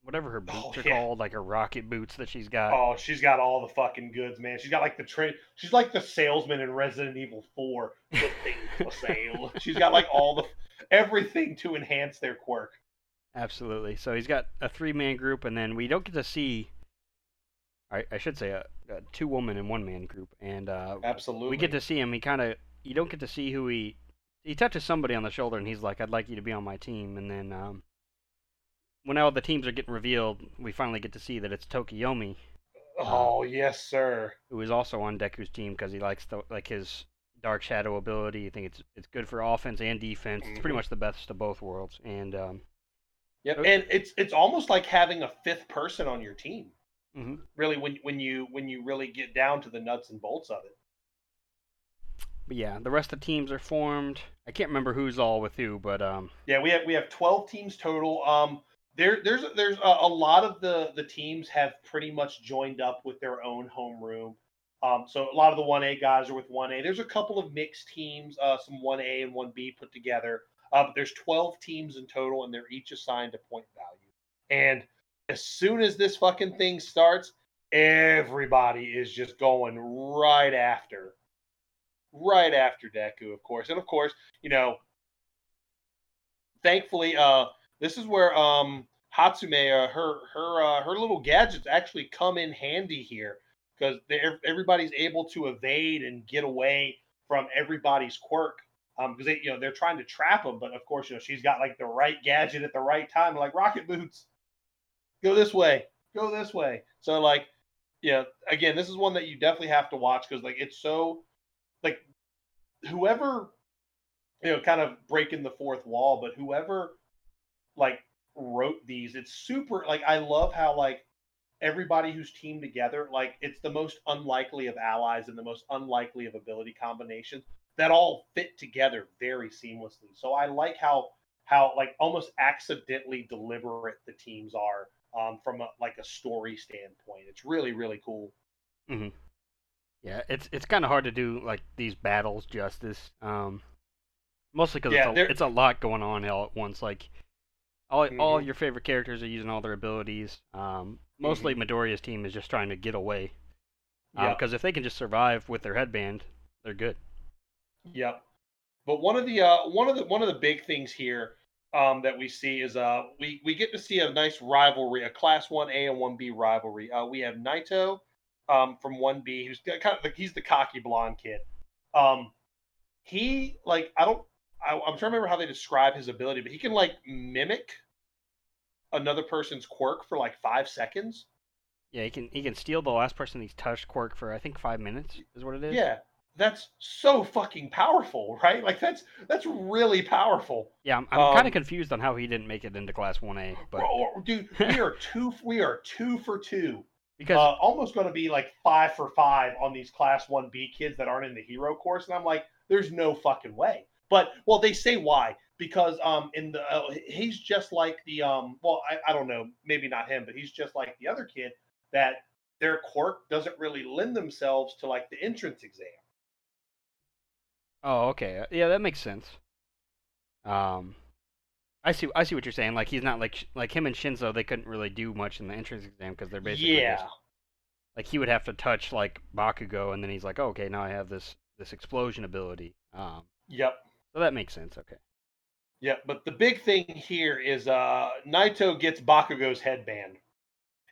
whatever her boots Oh, are yeah. called, like her rocket boots that she's got. Oh, she's got all the fucking goods, man. She's got like the train. She's like the salesman in Resident Evil Four. The thing for sale. She's got like all the everything to enhance their quirk. Absolutely. So he's got a three-man group, and then we don't get to see. I, I should say a, a two-woman and one-man group, and uh, Absolutely. we get to see him. He kind of you don't get to see who he he touches somebody on the shoulder, and he's like, "I'd like you to be on my team." And then um, when all the teams are getting revealed, we finally get to see that it's Tokoyami, Oh yes, sir. who is also on Deku's team because he likes the like his Dark Shadow ability. I think it's it's good for offense and defense. It's pretty Mhm. much the best of both worlds. And um, Yep. And it's it's almost like having a fifth person on your team. mhm. Really, when when you when you really get down to the nuts and bolts of it. but yeah, the rest of the teams are formed. I can't remember who's all with who, but um, Yeah, we have we have twelve teams total. Um, there there's there's a, a lot of the the teams have pretty much joined up with their own homeroom. Um, so a lot of the one A guys are with one A. There's a couple of mixed teams, uh, some one A and one B put together. Uh, but there's twelve teams in total, and they're each assigned a point value. And as soon as this fucking thing starts, everybody is just going right after, right after Deku, of course, and of course, you know, thankfully, uh, this is where um Hatsume, uh, her her uh, her little gadgets actually come in handy here because everybody's able to evade and get away from everybody's quirk. Um, because they, you know, they're trying to trap them, but of course, you know, she's got like the right gadget at the right time, like rocket boots. Go this way, go this way. So like, yeah, again, this is one that you definitely have to watch because like it's so like whoever you know kind of breaking the fourth wall but whoever like wrote these it's super like i love how like everybody who's teamed together like it's the most unlikely of allies and the most unlikely of ability combinations that all fit together very seamlessly so i like how how like almost accidentally deliberate the teams are um, from a, like a story standpoint it's really really cool yeah, it's it's kind of hard to do like these battles justice. Um, mostly because Yeah, it's, a, it's a lot going on all at once. Like all all Mhm. your favorite characters are using all their abilities. Um, mostly Midoriya's team is just trying to get away. yeah Because if they can just survive with their headband, they're good. Yep. But one of the uh, one of the one of the big things here um, that we see is uh, we we get to see a nice rivalry, a Class One A and One B rivalry. Uh, we have Neito um, from One B, who's got kind of like he's the cocky blonde kid. Um, he like I don't I, I'm trying to remember how they describe his ability, but he can like mimic another person's quirk for like five seconds. Yeah, he can he can steal the last person he's touched quirk for I think five minutes is what it is. Yeah, that's so fucking powerful, right? Like that's that's really powerful. Yeah, I'm, I'm kind Um, of confused on how he didn't make it into class one A, but Bro, dude, we are two. We are two for two. because Uh, almost going to be like five for five on these Class One B kids that aren't in the hero course, and I'm like, there's no fucking way. But well, they say why because um in the uh, he's just like the um well I, I don't know maybe not him but he's just like the other kid that their quirk doesn't really lend themselves to like the entrance exam. Oh, okay. Yeah, that makes sense. Um, I see. I see what you're saying. Like he's not like like him and Shinso. They couldn't really do much in the entrance exam because they're basically yeah. just, like he would have to touch like Bakugo, and then he's like, oh, okay, now I have this this explosion ability. Um, Yep. So that makes sense. Okay. Yeah, but the big thing here is uh Neito gets Bakugo's headband.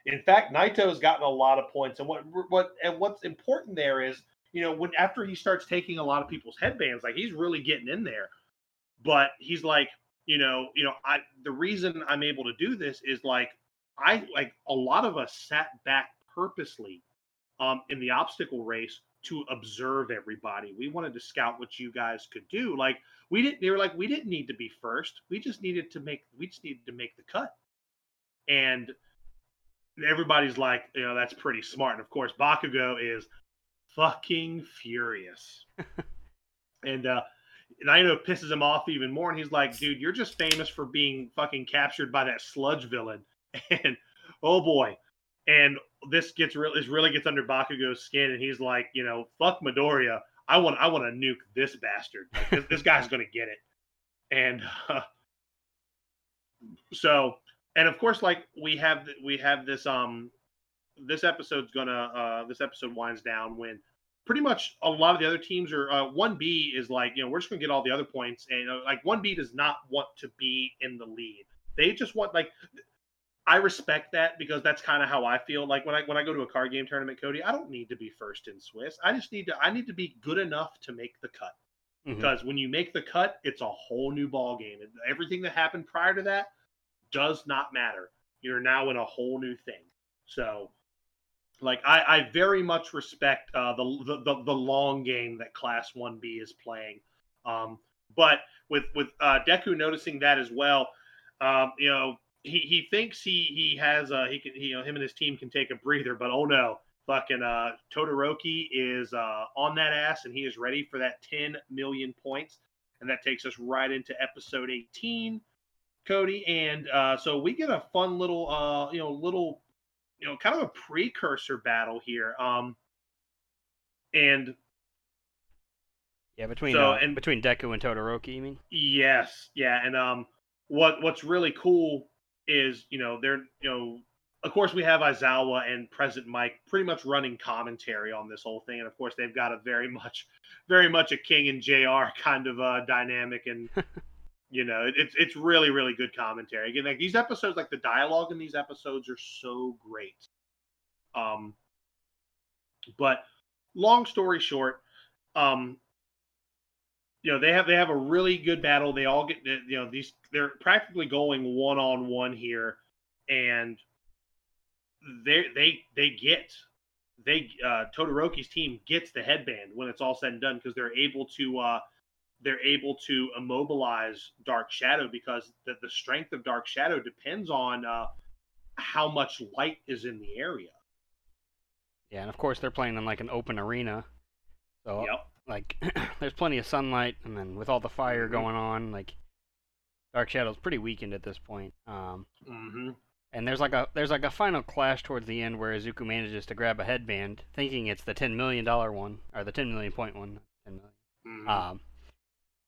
In fact, Neito's gotten a lot of points, and what what and what's important there is, you know, when after he starts taking a lot of people's headbands, like he's really getting in there. But he's like, you know, you know, I the reason I'm able to do this is like I like a lot of us sat back purposely um in the obstacle race to observe everybody. We wanted to scout what you guys could do. Like we didn't they were like we didn't need to be first. We just needed to make we just needed to make the cut. And everybody's like, you know, that's pretty smart. And of course, Bakugo is fucking furious. and uh and I know pisses him off even more, and he's like, dude, you're just famous for being fucking captured by that sludge villain. And oh boy. And this gets really this really gets under Bakugo's skin, and he's like, you know, fuck Midoriya. I want I want to nuke this bastard. Like, this, guy's gonna get it. And uh, so, and of course, like we have we have this um this episode's gonna uh this episode winds down when pretty much a lot of the other teams are uh, 1B is like, you know, we're just to get all the other points. And uh, like 1B does not want to be in the lead. They just want like I respect that because that's kind of how I feel. Like when I when I go to a card game tournament, Cody, I don't need to be first in Swiss. I just need to I need to be good enough to make the cut. Mhm. Because when you make the cut, it's a whole new ball game. And everything that happened prior to that does not matter. You're now in a whole new thing. So like I, I very much respect uh, the, the the the long game that Class One B is playing, um, but with with uh, Deku noticing that as well, um, you know he, he thinks he he has uh he can he, you know him and his team can take a breather, but oh no, fucking uh, Todoroki is uh, on that ass and he is ready for that 10 million points, and that takes us right into episode 18, Cody, and uh, so we get a fun little uh you know little you know, kind of a precursor battle here. Um, and Yeah, between So, uh, and- between Deku and Todoroki, you mean? yes, yeah, and um, what what's really cool is you know they're you know of course we have Aizawa and Present Mic pretty much running commentary on this whole thing, and of course they've got a very much very much a King and Jr. kind of uh, dynamic and. You know, it- it's it's really really good commentary. Again, like these episodes, like the dialogue in these episodes are so great. Um, but long story short, um, you know they have they have a really good battle. They all get you know these they're practically going one on one here, and they they they get they uh, Todoroki's team gets the headband when it's all said and done because they're able to uh, they're able to immobilize Dark Shadow because the, the strength of Dark Shadow depends on uh, how much light is in the area. Yeah, and of course they're playing in like an open arena, so Yep. Like there's plenty of sunlight, and then with all the fire Mhm. going on, like Dark Shadow's pretty weakened at this point. Um, hmm and there's like a there's like a final clash towards the end where Izuku manages to grab a headband, thinking it's the ten million dollar one or the ten million point one. 10 million. hmm Um,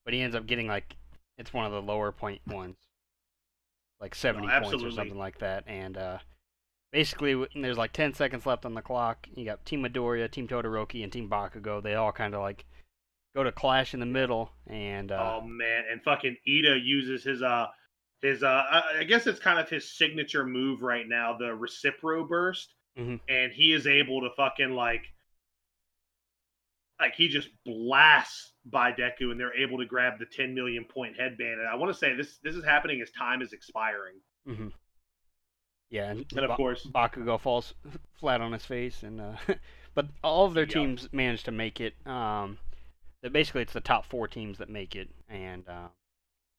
but he ends up getting like it's one of the lower point ones, like seventy points or something like that. And uh, basically, there's like ten seconds left on the clock. You got Team Midoriya, Team Todoroki, and Team Bakugo. They all kind of like go to clash in the middle, and uh, oh man, and fucking Ida uses his uh his uh I guess it's kind of his signature move right now, the recipro burst, Mhm. and he is able to fucking like like he just blasts by Deku, and they're able to grab the 10 million point headband. And I want to say this this is happening as time is expiring, mhm. Yeah, and, and of Ba- course, Bakugo falls flat on his face, and uh, but all of their teams manage to make it. Um, that basically it's the top four teams that make it, and uh,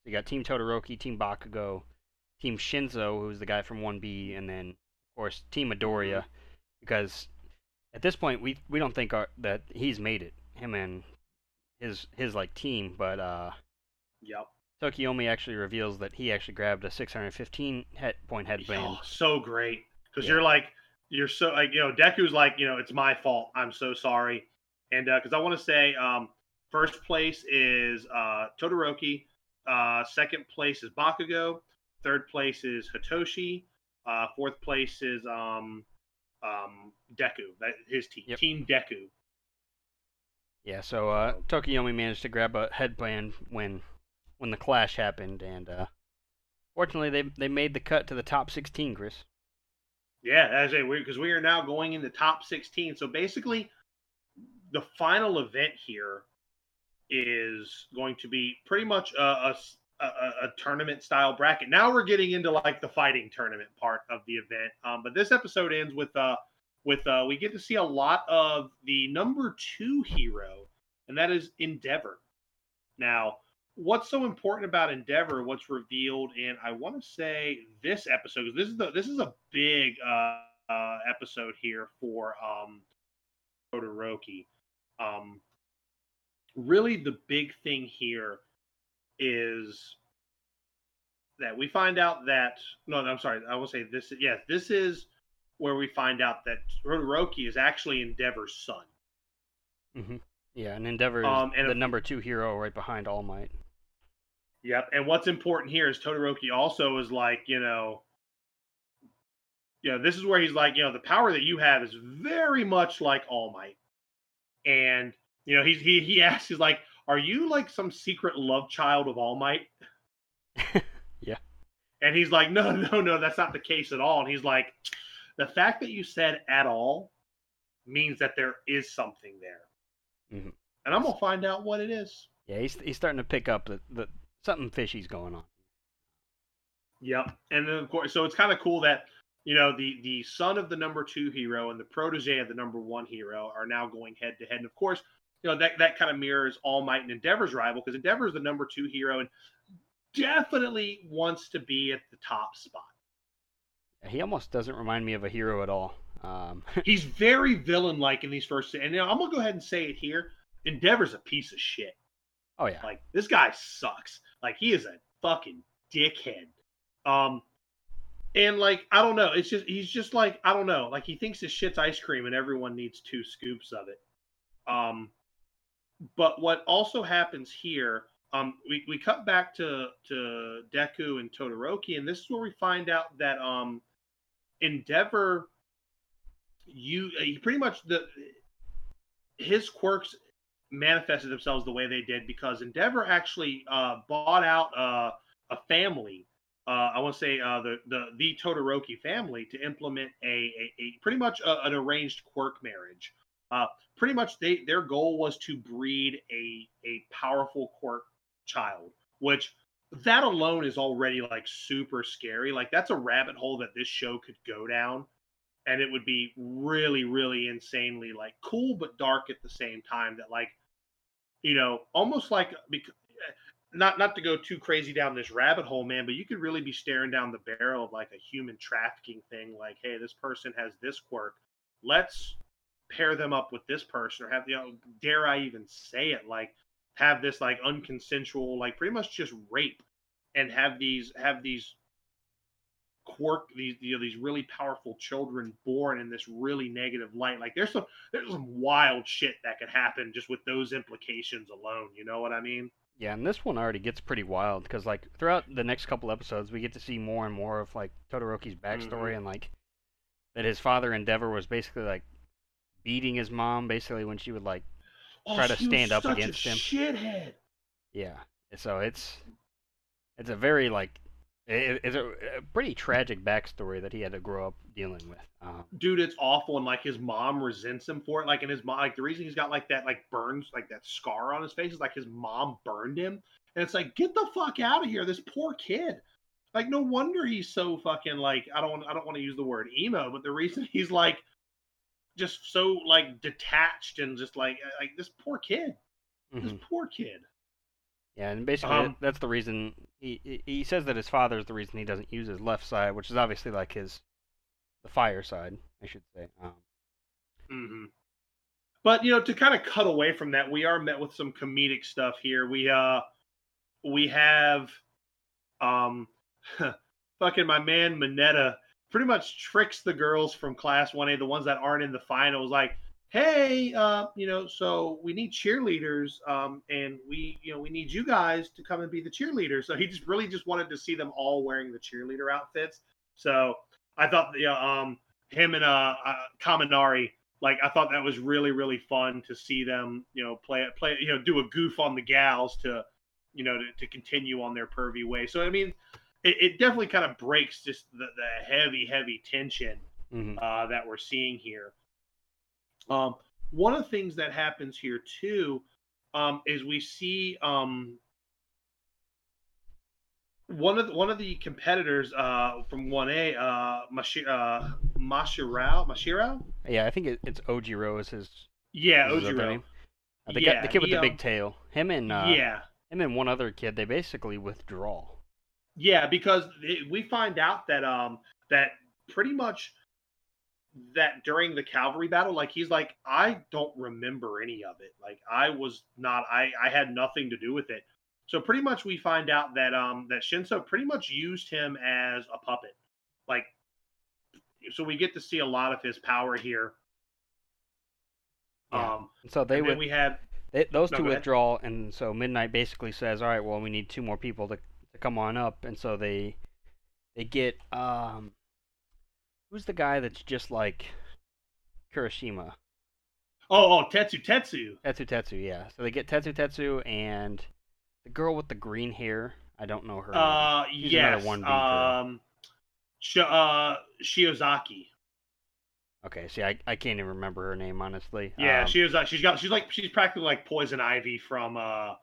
you got Team Todoroki, Team Bakugo, Team Shinso, who's the guy from One B, and then of course Team Midoriya, because at this point we we don't think our, that he's made it, him and his his like team, but uh, yep. Tokoyami actually reveals that he actually grabbed a 615 head point headband. Oh, so great because Yeah. you're like you're so like you know Deku's like you know it's my fault. I'm so sorry, and because I want to say um, first place is uh, Todoroki, uh, second place is Bakugo, third place is Hitoshi, uh, fourth place is um, um, Deku. That his team, Yep. Team Deku. Yeah, so uh, Tokoyami managed to grab a headband when when the clash happened, and uh, fortunately they they made the cut to the top 16, Chris. Yeah, as a because we are now going in the top 16. So basically, the final event here is going to be pretty much a a tournament style bracket. Now we're getting into like the fighting tournament part of the event. Um, but this episode ends with uh with uh we get to see a lot of the number two hero, and that is Endeavor. Now, what's so important about Endeavor? What's revealed in I want to say this episode 'cause this is the this is a big uh, uh episode here for um Todoroki. Um, really, the big thing here is that we find out that no, no I'm sorry, I will say this. Yes, this is where we find out that Todoroki is actually Endeavor's son. Mm-hmm. Yeah, and Endeavor is Um, and the if- number two hero right behind All Might. Yep. And what's important here is Todoroki also is like, you know, you know, this is where he's like, you know, the power that you have is very much like All Might. And, you know, he's he he asks, he's like, Are you like some secret love child of All Might? Yeah. And he's like, No, no, no, that's not the case at all. And he's like, The fact that you said at all means that there is something there. Mhm. And I'm gonna find out what it is. Yeah, he's he's starting to pick up that the something fishy's going on. Yep. And then of course, so it's kind of cool that you know the the son of the number two hero and the protege of the number one hero are now going head to head. And of course, you know that that kind of mirrors All Might and Endeavor's rival because Endeavor is the number two hero and definitely wants to be at the top spot. He almost doesn't remind me of a hero at all. Um, He's very villain like in these first, and you know, I'm gonna go ahead and say it here. Endeavor's a piece of shit. oh yeah, Like this guy sucks. Like he is a fucking dickhead. Um and like I don't know, it's just he's just like I don't know, like he thinks his shit's ice cream and everyone needs two scoops of it. Um but what also happens here, um we, we cut back to to Deku and Todoroki and this is where we find out that um Endeavor you he pretty much the his quirks manifested themselves the way they did because Endeavor actually uh, bought out uh, a family. Uh, I want to say uh, the the the Todoroki family to implement a, a, a pretty much a, an arranged quirk marriage. Uh, pretty much they their goal was to breed a a powerful quirk child, which that alone is already like super scary. Like that's a rabbit hole that this show could go down and it would be really really insanely like cool but dark at the same time that like you know almost like not not to go too crazy down this rabbit hole man but you could really be staring down the barrel of like a human trafficking thing like hey this person has this quirk. Let's pair them up with this person or have you know dare i even say it like have this like unconsensual like pretty much just rape and have these have these quirk these you know these really powerful children born in this really negative light like there's some there's some wild shit that could happen just with those implications alone you know what i mean yeah, and this one already gets pretty wild because like throughout the next couple episodes, we get to see more and more of like Todoroki's backstory mm-hmm. and like that his father Endeavor was basically like beating his mom basically when she would like oh, Try to stand up such against a him. shithead yeah. So it's it's a very like it, it's a, a pretty tragic backstory that he had to grow up dealing with. Um, dude it's awful and like his mom resents him for it like and his mom like the reason he's got like that like burns like that scar on his face is like his mom burned him and it's like get the fuck out of here this poor kid like no wonder he's so fucking like i don't i don't want to use the word emo but the reason he's like just so like detached and just like like this poor kid this mhm. poor kid Yeah, and basically Um, that's the reason he he- says that his father is the reason he doesn't use his left side, which is obviously like his the fire side, I should say. Um, hmm But you know, to kind of cut away from that, we are met with some comedic stuff here. We uh we have um fucking my man Mineta pretty much tricks the girls from class 1A, the ones that aren't in the finals, like, hey, uh, you know, so we need cheerleaders, um, and we, you know, we need you guys to come and be the cheerleaders. So he just really just wanted to see them all wearing the cheerleader outfits. So I thought, the, um, him and uh, uh Kaminari, like I thought that was really really fun to see them, you know, play play, you know, do a goof on the gals to, you know, to, to continue on their pervy way. So I mean, it, it definitely kind of breaks just the, the heavy, heavy tension mm-hmm. uh, that we're seeing here. Um, one of the things that happens here too um, is we see um, one of the, one of the competitors uh, from one A, uh, Mashi, uh, Mashirao, Mashiro. Yeah, I think it, it's Ojiro is his. Yeah, Ojiro. Uh, the, yeah, the kid with he, the big um, tail. Him and uh, yeah, him and one other kid. They basically withdraw. Yeah, because it, we find out that um that pretty much that during the cavalry battle, like he's like, I don't remember any of it. Like I was not, I I had nothing to do with it. So pretty much we find out that um that Shinso pretty much used him as a puppet. Like so we get to see a lot of his power here. Yeah. Um so they would we had they, those no, two withdraw and so Midnight basically says, All right, well we need two more people to to come on up, and so they they get um who's the guy that's just like Kirishima? Oh, oh, Tetsu Tetsu. Tetsu Tetsu, yeah. So they get Tetsu Tetsu and the girl with the green hair. I don't know her. Uh, She's yes. One um, Sh- uh, Shiozaki. Okay, see, I, I can't even remember her name honestly. Yeah, um, she was. Uh, she's got. She's like. She's practically like Poison Ivy from uh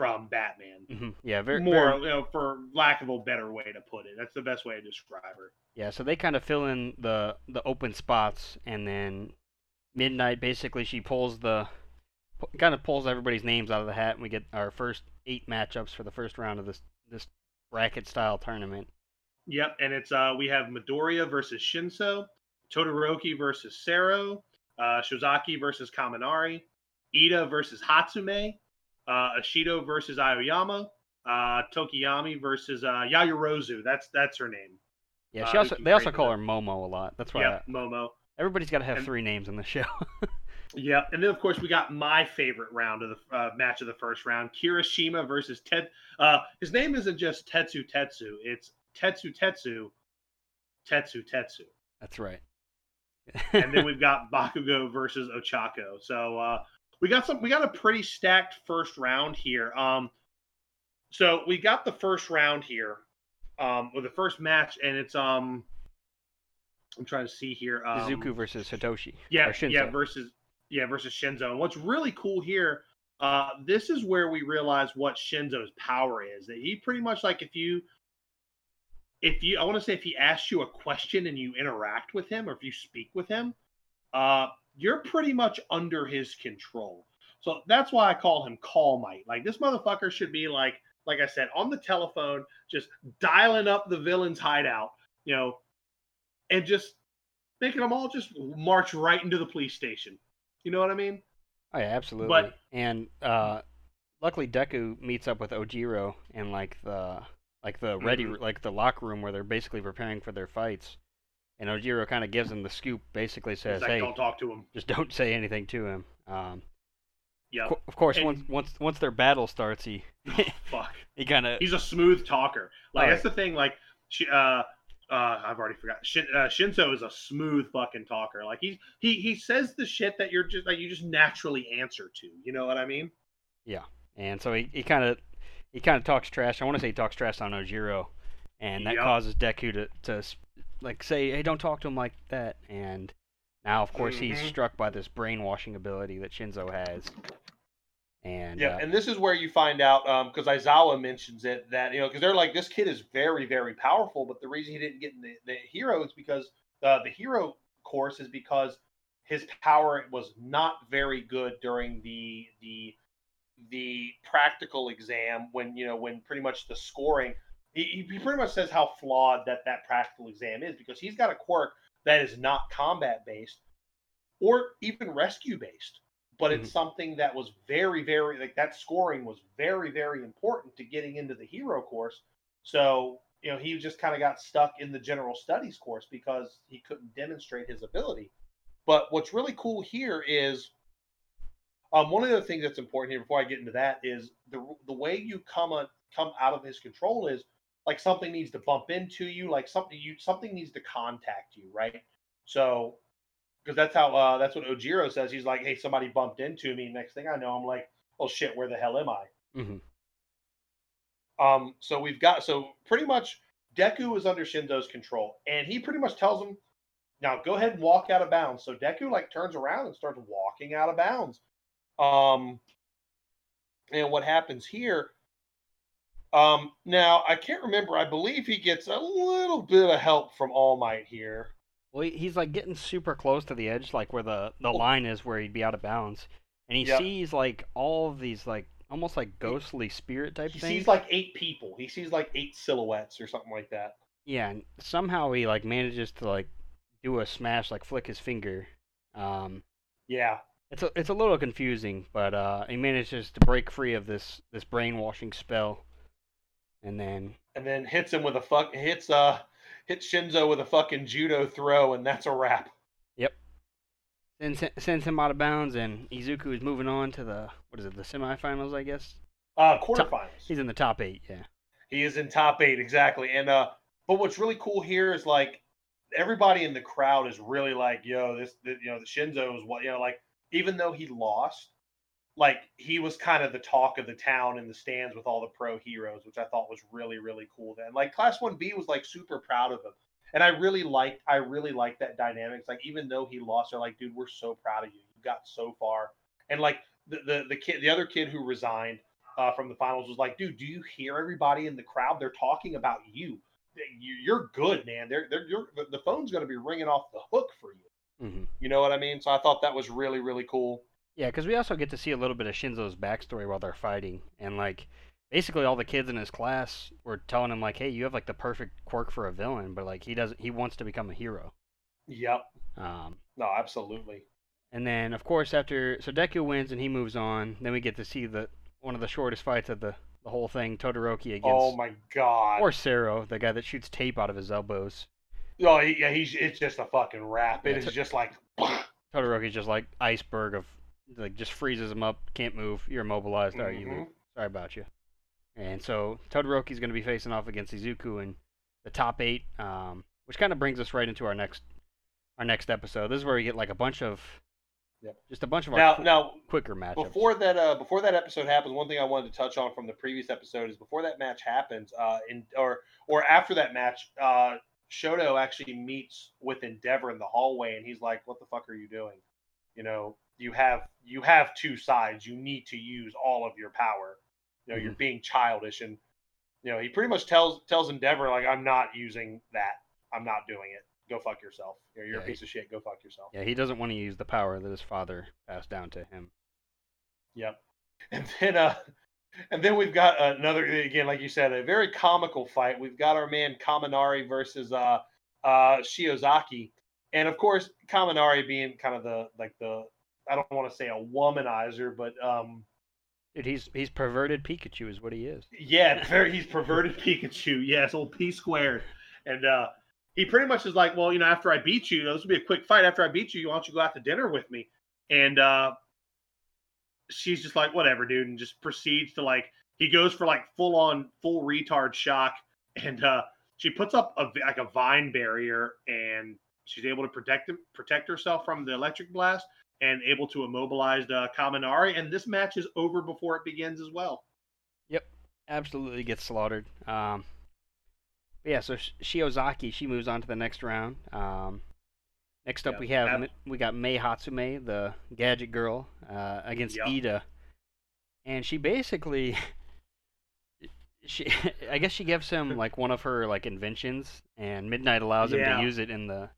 from Batman. Mm-hmm. Yeah, very more, very... you know, for lack of a better way to put it. That's the best way to describe her. Yeah, so they kind of fill in the the open spots, and then Midnight basically she pulls the kind of pulls everybody's names out of the hat, and we get our first eight matchups for the first round of this this bracket style tournament. Yep, and it's uh we have Midoriya versus Shinso, Todoroki versus Sero, uh, Shiozaki versus Kaminari, Ida versus Hatsume, uh, Ashido versus Aoyama, uh, Tokoyami versus uh, Yaoyorozu. That's that's her name. Yeah, she uh, also they also call her Momo a lot. That's why. Yeah, Momo. Everybody's got to have and, three names in the show. yeah, and then of course we got my favorite round of the uh, match of the first round: Kirishima versus Ted. Uh, his name isn't just Tetsu Tetsu; it's Tetsu Tetsu, Tetsu Tetsu. That's right. and then we've got Bakugo versus Ochako. So uh, we got some we got a pretty stacked first round here. Um so we got the first round here, um, with the first match, and it's um I'm trying to see here. Um, Izuku versus Hitoshi. Yeah, yeah, versus yeah, versus Shinso. And what's really cool here, uh, this is where we realize what Shinso's power is. That he pretty much like if you if you I want to say if he asks you a question and you interact with him or if you speak with him, uh, you're pretty much under his control. So that's why I call him Call Might. Like this motherfucker should be like, like I said, on the telephone, just dialing up the villain's hideout, you know, and just making them all just march right into the police station. You know what I mean? Oh yeah, absolutely. But and uh, luckily Deku meets up with Ojiro in like the like the ready mm-hmm. like the locker room where they're basically preparing for their fights. And Ojiro kind of gives him the scoop, basically says, like, "Hey, don't talk to him. Just don't say anything to him." Um, yeah. Of course, and, once once once their battle starts, he fuck. He kind of he's a smooth talker. Like right. that's the thing. Like she, uh, uh, I've already forgot. Shin, uh, Shinso is a smooth fucking talker. Like he he he says the shit that you're just like you just naturally answer to. You know what I mean? Yeah. And so he kind of he kind of talks trash. I want to say he talks trash on Ojiro, and that yep. causes Deku to to like say, "Hey, don't talk to him like that." And now, of course, mm-hmm. he's struck by this brainwashing ability that Shinso has. And yeah, uh, and this is where you find out because um, Aizawa mentions it that you know because they're like this kid is very very powerful, but the reason he didn't get in the, the hero is because uh, the hero course is because his power was not very good during the the the practical exam when you know when pretty much the scoring he, he pretty much says how flawed that that practical exam is because he's got a quirk that is not combat based or even rescue based but it's mm-hmm. something that was very, very like that scoring was very, very important to getting into the hero course. So you know he just kind of got stuck in the general studies course because he couldn't demonstrate his ability. But what's really cool here is um, one of the things that's important here before I get into that is the the way you come on come out of his control is like something needs to bump into you, like something you something needs to contact you, right? So because that's how uh, that's what Ojiro says. He's like, "Hey, somebody bumped into me." Next thing I know, I'm like, "Oh shit, where the hell am I?" Mm-hmm. Um, so we've got so pretty much Deku is under Shinso's control, and he pretty much tells him, "Now go ahead and walk out of bounds." So Deku like turns around and starts walking out of bounds. Um, and what happens here um, now I can't remember. I believe he gets a little bit of help from All Might here. Well, he's like getting super close to the edge, like where the the line is, where he'd be out of bounds, and he yep. sees like all of these like almost like ghostly spirit type he things. He sees like eight people. He sees like eight silhouettes or something like that. Yeah, and somehow he like manages to like do a smash, like flick his finger. Um, yeah, it's a it's a little confusing, but uh, he manages to break free of this this brainwashing spell and then and then hits him with a fuck hits uh hits Shinso with a fucking judo throw, and that's a wrap. Yep. Then sends him out of bounds, and Izuku is moving on to the what is it, the semifinals, I guess. Uh, quarterfinals. Top, he's in the top eight. Yeah. He is in top eight exactly, and uh, but what's really cool here is like everybody in the crowd is really like, yo, this, this you know, the Shinso is what you know, like even though he lost, like he was kind of the talk of the town in the stands with all the pro heroes, which I thought was really really cool. Then like Class One B was like super proud of him, and I really liked I really liked that dynamics. Like even though he lost, they're like, dude, we're so proud of you. You got so far, and like the the the kid, the other kid who resigned uh, from the finals was like, dude, do you hear everybody in the crowd? They're talking about you. You're good, man. They're they're you're, the phone's going to be ringing off the hook for you. Mm-hmm. You know what I mean? So I thought that was really really cool. Yeah, because we also get to see a little bit of Shinso's backstory while they're fighting, and like basically all the kids in his class were telling him like, "Hey, you have like the perfect quirk for a villain," but like he doesn't. He wants to become a hero. Yep. Um. No, absolutely. And then of course after so Deku wins and he moves on, then we get to see the one of the shortest fights of the the whole thing, Todoroki against. Oh my god. Or Sero, the guy that shoots tape out of his elbows. Oh yeah, he's it's just a fucking wrap. It yeah, is just like. Todoroki's just like iceberg of like just freezes him up, can't move, you're immobilized. Mm-hmm. All right, you. Sorry about you. And so Todoroki's going to be facing off against Izuku in the top eight, um, which kind of brings us right into our next our next episode. This is where we get like a bunch of yep. just a bunch of now, qu- now quicker matches. Before that, uh, before that episode happens, one thing I wanted to touch on from the previous episode is before that match happens, uh, in or or after that match, uh, Shoto actually meets with Endeavor in the hallway, and he's like, "What the fuck are you doing?" You know, you have you have two sides. You need to use all of your power. You know, mm-hmm. you're being childish, and you know he pretty much tells tells Endeavor like, "I'm not using that. I'm not doing it. Go fuck yourself. You know, you're yeah, a piece he, of shit. Go fuck yourself." Yeah, he doesn't want to use the power that his father passed down to him. Yep. And then uh and then we've got another again, like you said, a very comical fight. We've got our man Kaminari versus uh uh Shiozaki. And of course, Kaminari being kind of the like the I don't want to say a womanizer, but um, Dude, he's he's perverted Pikachu is what he is. Yeah, he's perverted Pikachu. Yes, old P squared, and uh, he pretty much is like, well, you know, after I beat you, you know, this will be a quick fight. After I beat you, why don't you go out to dinner with me? And uh, she's just like, whatever, dude, and just proceeds to like, he goes for like full on full retard shock, and uh, she puts up a like a vine barrier, and she's able to protect him, protect herself from the electric blast and able to immobilize uh, Kaminari. And this match is over before it begins as well. Yep, absolutely gets slaughtered. Um, yeah, so Shiozaki she moves on to the next round. Um, next up yep. we have we got Mei Hatsume, the gadget girl, uh, against yep. Ida, and she basically. She, I guess she gives him like one of her like inventions, and Midnight allows yeah. him to use it in the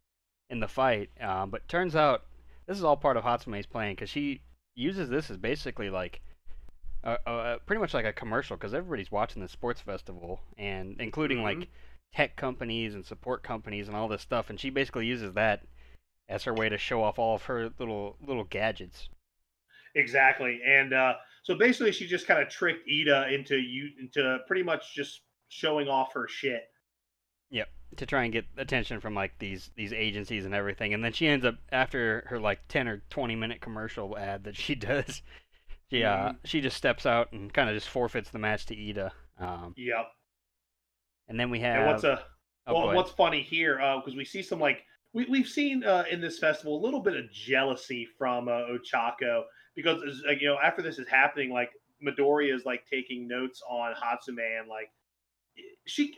in the fight. Um, but turns out this is all part of Hatsume's plan because she uses this as basically like a, a, pretty much like a commercial because everybody's watching the sports festival and including mm-hmm. like tech companies and support companies and all this stuff and she basically uses that as her way to show off all of her little little gadgets exactly. And uh, so basically, she just kind of tricked Ida into you into pretty much just showing off her shit. Yep, to try and get attention from like these these agencies and everything, and then she ends up after her like ten or twenty minute commercial ad that she does. She uh Mhm. she just steps out and kind of just forfeits the match to Ida. Um, Yep. and then we have And what's a oh, well, what's funny here because we see some like we we've seen uh, in this festival a little bit of jealousy from uh, Ochako because you know after this is happening, like Midori is like taking notes on Hatsume and like she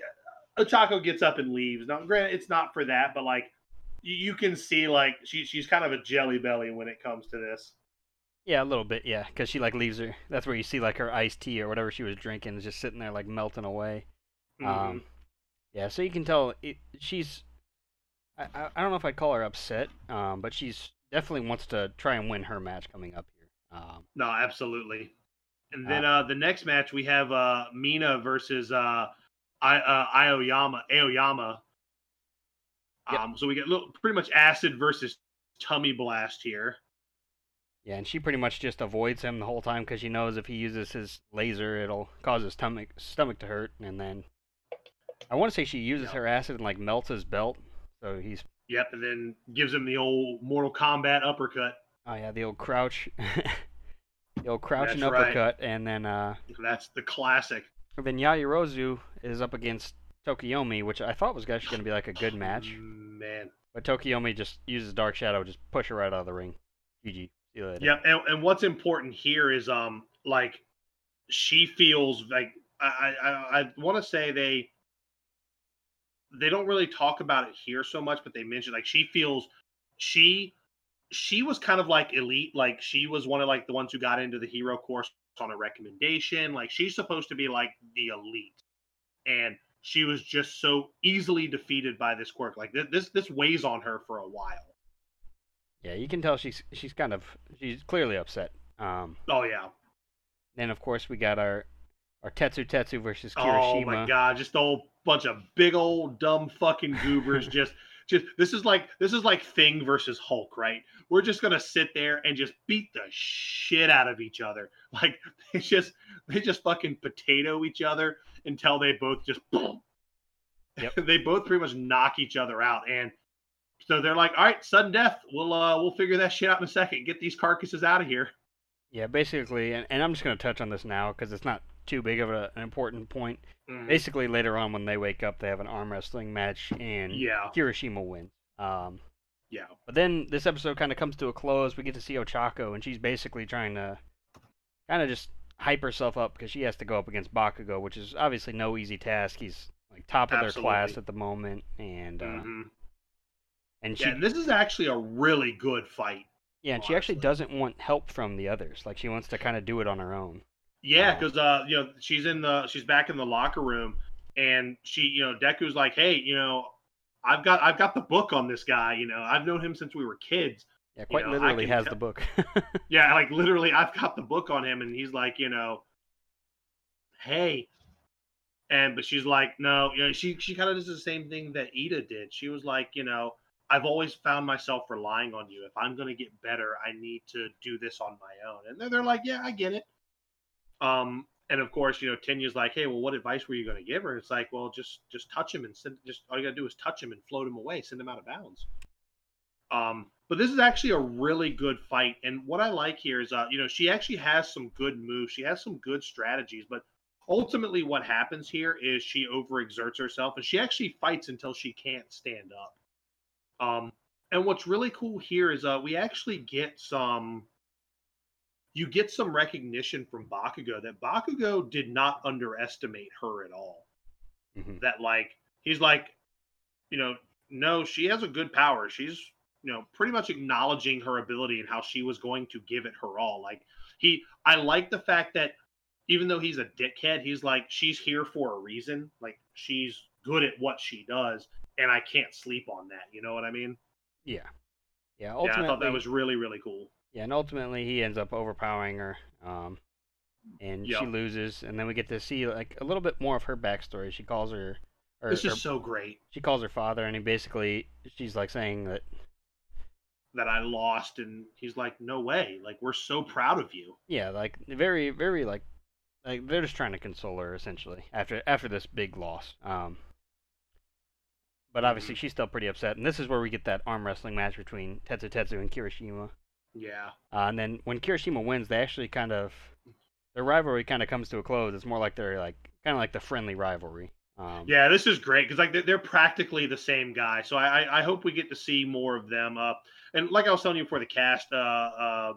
Ochako gets up and leaves. Now, granted, it's not for that, but like you, can see like she she's kind of a jelly belly when it comes to this. Yeah, a little bit, yeah, because she like leaves her. That's where you see like her iced tea or whatever she was drinking is just sitting there like melting away. Mhm. Um, yeah, so you can tell it, she's. I, I I don't know if I'd call her upset, um, but she's definitely wants to try and win her match coming up here. Um, No, absolutely. And then uh, the next match we have uh, Mina versus uh, I, uh, Aoyama. Aoyama. Yep. Um, so we get little, pretty much acid versus tummy blast here. yeah, and she pretty much just avoids him the whole time because she knows if he uses his laser, it'll cause his stomach stomach to hurt, and then I want to say she uses Yep. her acid and like melts his belt, so he's Yep, and then gives him the old Mortal Kombat uppercut. oh yeah the old crouch, the old crouch and That's right. uppercut, and then uh That's the classic. Then Yaoyorozu is up against Tokoyami, which I thought was actually going to be like a good match. man. But Tokoyami just uses Dark Shadow, just push her right out of the ring. GG. See you later. Yep, and, and what's important here is um like she feels like I I, I, I want to say they they don't really talk about it here so much, but they mention like she feels she she was kind of like elite, like she was one of like the ones who got into the hero course on a recommendation. Like she's supposed to be like the elite, and she was just so easily defeated by this quirk. Like this this, this weighs on her for a while. Yeah, you can tell she's she's kind of she's clearly upset. Um, Oh yeah. then of course we got our our Tetsutetsu versus Kirishima. Oh my god, just a whole bunch of big old dumb fucking goobers just just this is like this is like Thing versus Hulk, right? We're just gonna sit there and just beat the shit out of each other. Like they just they just fucking potato each other until they both just boom. Yep. they both pretty much knock each other out. And so they're like, all right, sudden death. We'll uh we'll figure that shit out in a second. Get these carcasses out of here. Yeah, basically, and, and I'm just going to touch on this now because it's not too big of a, an important point. Mhm. Basically, later on when they wake up, they have an arm wrestling match, and Yeah, Kirishima wins. Um, yeah. But then this episode kind of comes to a close. We get to see Ochako, and she's basically trying to kind of just hype herself up because she has to go up against Bakugo, which is obviously no easy task. He's like top of their class at the moment, and uh, Mhm. and she Yeah, this is actually a really good fight. yeah, and she actually doesn't want help from the others. Like she wants to kind of do it on her own. Yeah, because uh, you know, she's in the she's back in the locker room, and she, you know, Deku's like, hey, you know, I've got I've got the book on this guy. You know, I've known him since we were kids. Yeah, quite know, literally has tell- the book. Yeah, like literally, I've got the book on him, and he's like, you know, hey, and but she's like, no, you know, she she kind of does the same thing that Ida did. She was like, you know, I've always found myself relying on you. If I'm going to get better, I need to do this on my own. And they're, they're like, yeah, I get it. Um, and of course, you know, Tenya's like, hey, well, what advice were you going to give her? It's like, well, just just touch him and send. Just all you got to do is touch him and float him away, send him out of bounds. Um, but this is actually a really good fight, and what I like here is, uh, you know, she actually has some good moves. She has some good strategies, but ultimately, what happens here is she overexerts herself, and she actually fights until she can't stand up. Um, and what's really cool here is, uh, we actually get some. You get some recognition from Bakugo that Bakugo did not underestimate her at all Mhm. that like he's like you know no she has a good power she's you know pretty much acknowledging her ability and how she was going to give it her all like he i like the fact that even though he's a dickhead he's like she's here for a reason like she's good at what she does and i can't sleep on that you know what i mean Yeah. Yeah. yeah i thought that was really really cool Yeah, and ultimately he ends up overpowering her, um, and she loses. And then we get to see like a little bit more of her backstory. She calls her, or, this is so great she calls her father, and he basically she's like saying that that I lost, and he's like, "No way! Like we're so proud of you." Yeah, like very, very like, like they're just trying to console her essentially after after this big loss. Um, but obviously she's still pretty upset, and this is where we get that arm wrestling match between Tetsutetsu and Kirishima. Yeah. Uh, and then when Kirishima wins, they actually kind of their rivalry kind of comes to a close. It's more like they're like kind of like the friendly rivalry. Um, yeah, this is great because like they're, they're, practically the same guy. So I, I hope we get to see more of them. Uh, and like I was telling you before the cast, uh, uh,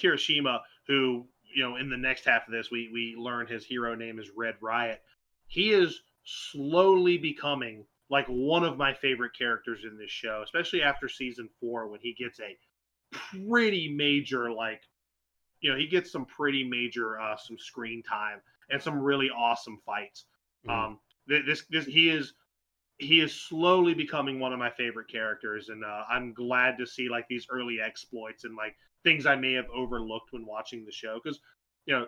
Kirishima, who you know in the next half of this we we learn his hero name is Red Riot. He is slowly becoming like one of my favorite characters in this show, especially after season four when he gets a pretty major like you know he gets some pretty major uh some screen time and some really awesome fights mm-hmm. um this this he is he is slowly becoming one of my favorite characters and uh, i'm glad to see like these early exploits and like things i may have overlooked when watching the show because you know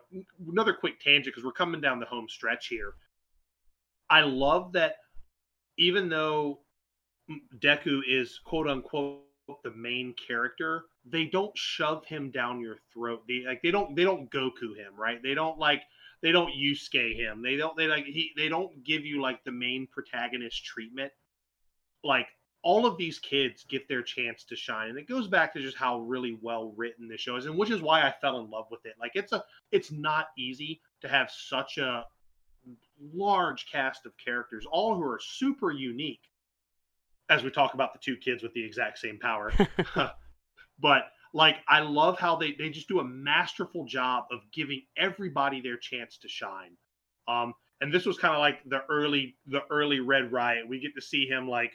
another quick tangent because we're coming down the home stretch here i love that even though deku is quote unquote the main character they don't shove him down your throat they like they don't they don't goku him right they don't like they don't Yusuke him. They don't they like he they don't give you like the main protagonist treatment. Like all of these kids get their chance to shine and it goes back to just how really well written the show is and which is why I fell in love with it. Like it's a it's not easy to have such a large cast of characters all who are super unique as we talk about the two kids with the exact same power. but like I love how they they just do a masterful job of giving everybody their chance to shine. Um, and this was kind of like the early the early Red Riot. We get to see him like,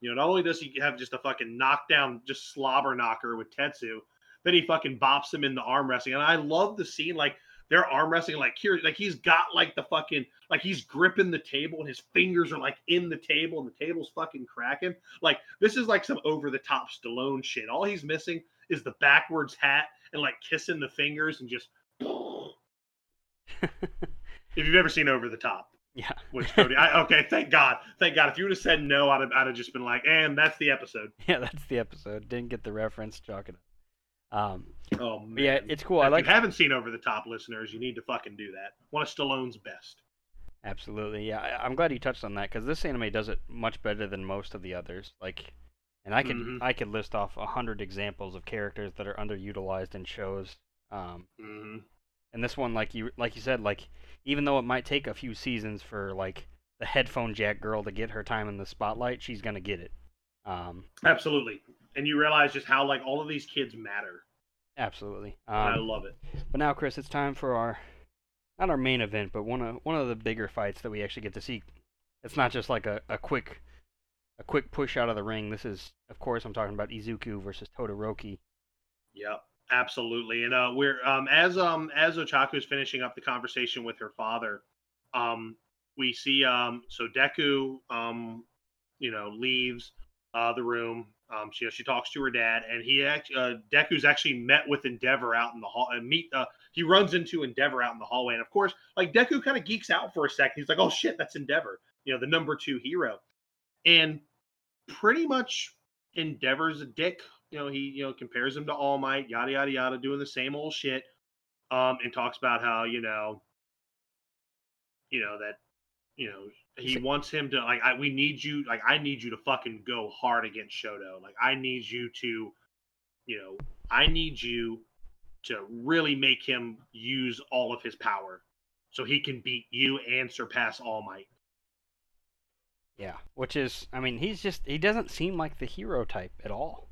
you know, not only does he have just a fucking knockdown, just slobber knocker with Tetsu, then he fucking bops him in the arm wrestling. And I love the scene like they're arm wrestling like here, like he's got like the fucking like he's gripping the table and his fingers are like in the table and the table's fucking cracking. Like this is like some over the top Stallone shit. All he's missing is the backwards hat and like kissing the fingers and just. if you've ever seen Over the Top, yeah. Which Cody? I, okay, thank God, thank God. If you would have said no, I'd have, I'd have just been like, and that's the episode. Yeah, that's the episode. Didn't get the reference. Chalk it up. Um, oh man, yeah, it's cool. If I like. If you haven't seen Over the Top, listeners, you need to fucking do that. One of Stallone's best. Absolutely, yeah. I, am glad you touched on that because this anime does it much better than most of the others. Like, and I could mm-hmm. I could list off a hundred examples of characters that are underutilized in shows. Um, mm-hmm. And this one, like you like you said, like even though it might take a few seasons for like the headphone jack girl to get her time in the spotlight, she's gonna get it. Um, Absolutely, and you realize just how like all of these kids matter. Absolutely, um, I love it. But now, Chris, it's time for our not our main event, but one of one of the bigger fights that we actually get to see. It's not just like a, a quick a quick push out of the ring. This is, of course, I'm talking about Izuku versus Todoroki. Yep, absolutely. And uh, we're um, as um as Ochako is finishing up the conversation with her father, um, we see um so Deku um you know leaves uh the room. Um, she she talks to her dad, and he actually uh, Deku's actually met with Endeavor out in the hall and meet. Uh, he runs into Endeavor out in the hallway, and of course, like Deku kind of geeks out for a second. He's like, "Oh shit, that's Endeavor," you know, the number two hero and pretty much endeavors a dick. You know, he you know compares him to All Might, yada yada yada, doing the same old shit. Um, and talks about how you know, you know that, you know, he wants him to like, I we need you, like I need you to fucking go hard against Shoto. Like I need you to, you know, I need you to really make him use all of his power so he can beat you and surpass All Might. Yeah, which is, I mean, he's just, he doesn't seem like the hero type at all.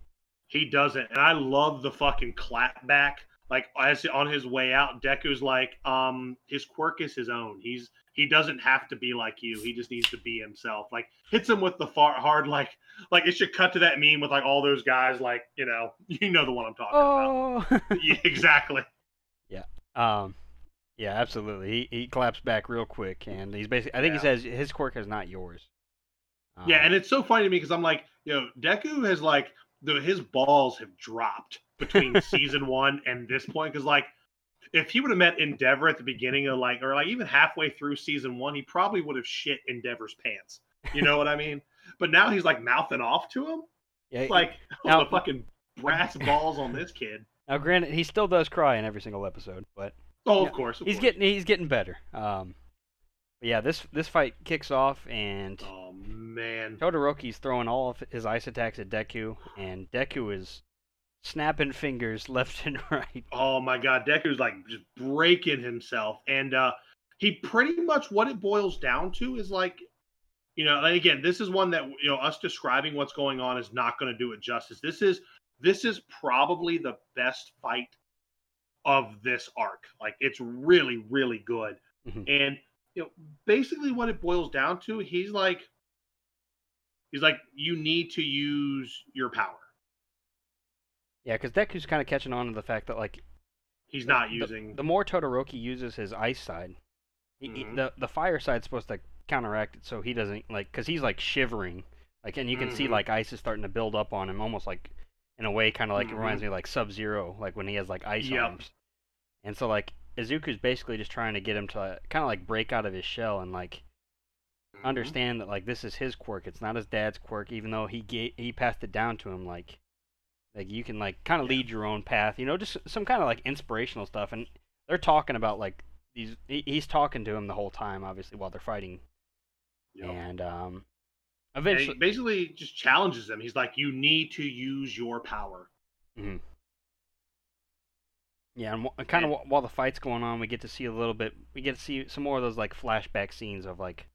He doesn't. And I love the fucking clap back. Like, as on his way out, Deku's like, um, his quirk is his own. He's, he doesn't have to be like you. He just needs to be himself. Like, hits him with the far, hard, like, like it should cut to that meme with like all those guys, like, you know, you know the one I'm talking oh. about. yeah, exactly. Yeah. Um, yeah, absolutely. He, he claps back real quick, and he's basically. I think yeah. he says his quirk is not yours yeah, and it's so funny to me because I'm like, you know, Deku has like the his balls have dropped between season one and this point because like if he would have met Endeavor at the beginning of like or like even halfway through season one, he probably would have shit Endeavor's pants. You know what I mean? But now he's like mouthing off to him. Yeah, like oh, the fucking brass balls on this kid. now granted, he still does cry in every single episode, but Oh, of course. Of he's course. getting he's getting better. Um, but yeah, this this fight kicks off and Oh man. Todoroki's throwing all of his ice attacks at Deku, and Deku is snapping fingers left and right. Oh my god, Deku's like just breaking himself. And uh he pretty much what it boils down to is like you know, and again, this is one that you know, us describing what's going on is not going to do it justice. This is this is probably the best fight of this arc. Like it's really, really good. Mhm. And you know, basically what it boils down to, he's like he's like, you need to use your power. Yeah, because Deku's kind of catching on to the fact that like He's not the- using the more Todoroki uses his ice side, he, he- Mhm. the the fire side's supposed to counteract it, so he doesn't like because he's like shivering, like, and you can see Mhm. like ice is starting to build up on him, almost like in a way, kind of like it reminds me of, like Sub Zero, like when he has like ice Yep. arms, and so like Izuku's basically just trying to get him to kind of like break out of his shell and like Mhm. understand that like this is his quirk, it's not his dad's quirk, even though he ga- he passed it down to him, like. Like you can like kind of Yeah. lead your own path, you know, just some kind of like inspirational stuff. And they're talking about like these. He, he's talking to him the whole time, obviously, while they're fighting. Yep. And um, And eventually, basically just challenges him. He's like, "You need to use your power." Hmm. yeah, and w- kind of and- while the fight's going on, we get to see a little bit. We get to see some more of those like flashback scenes of like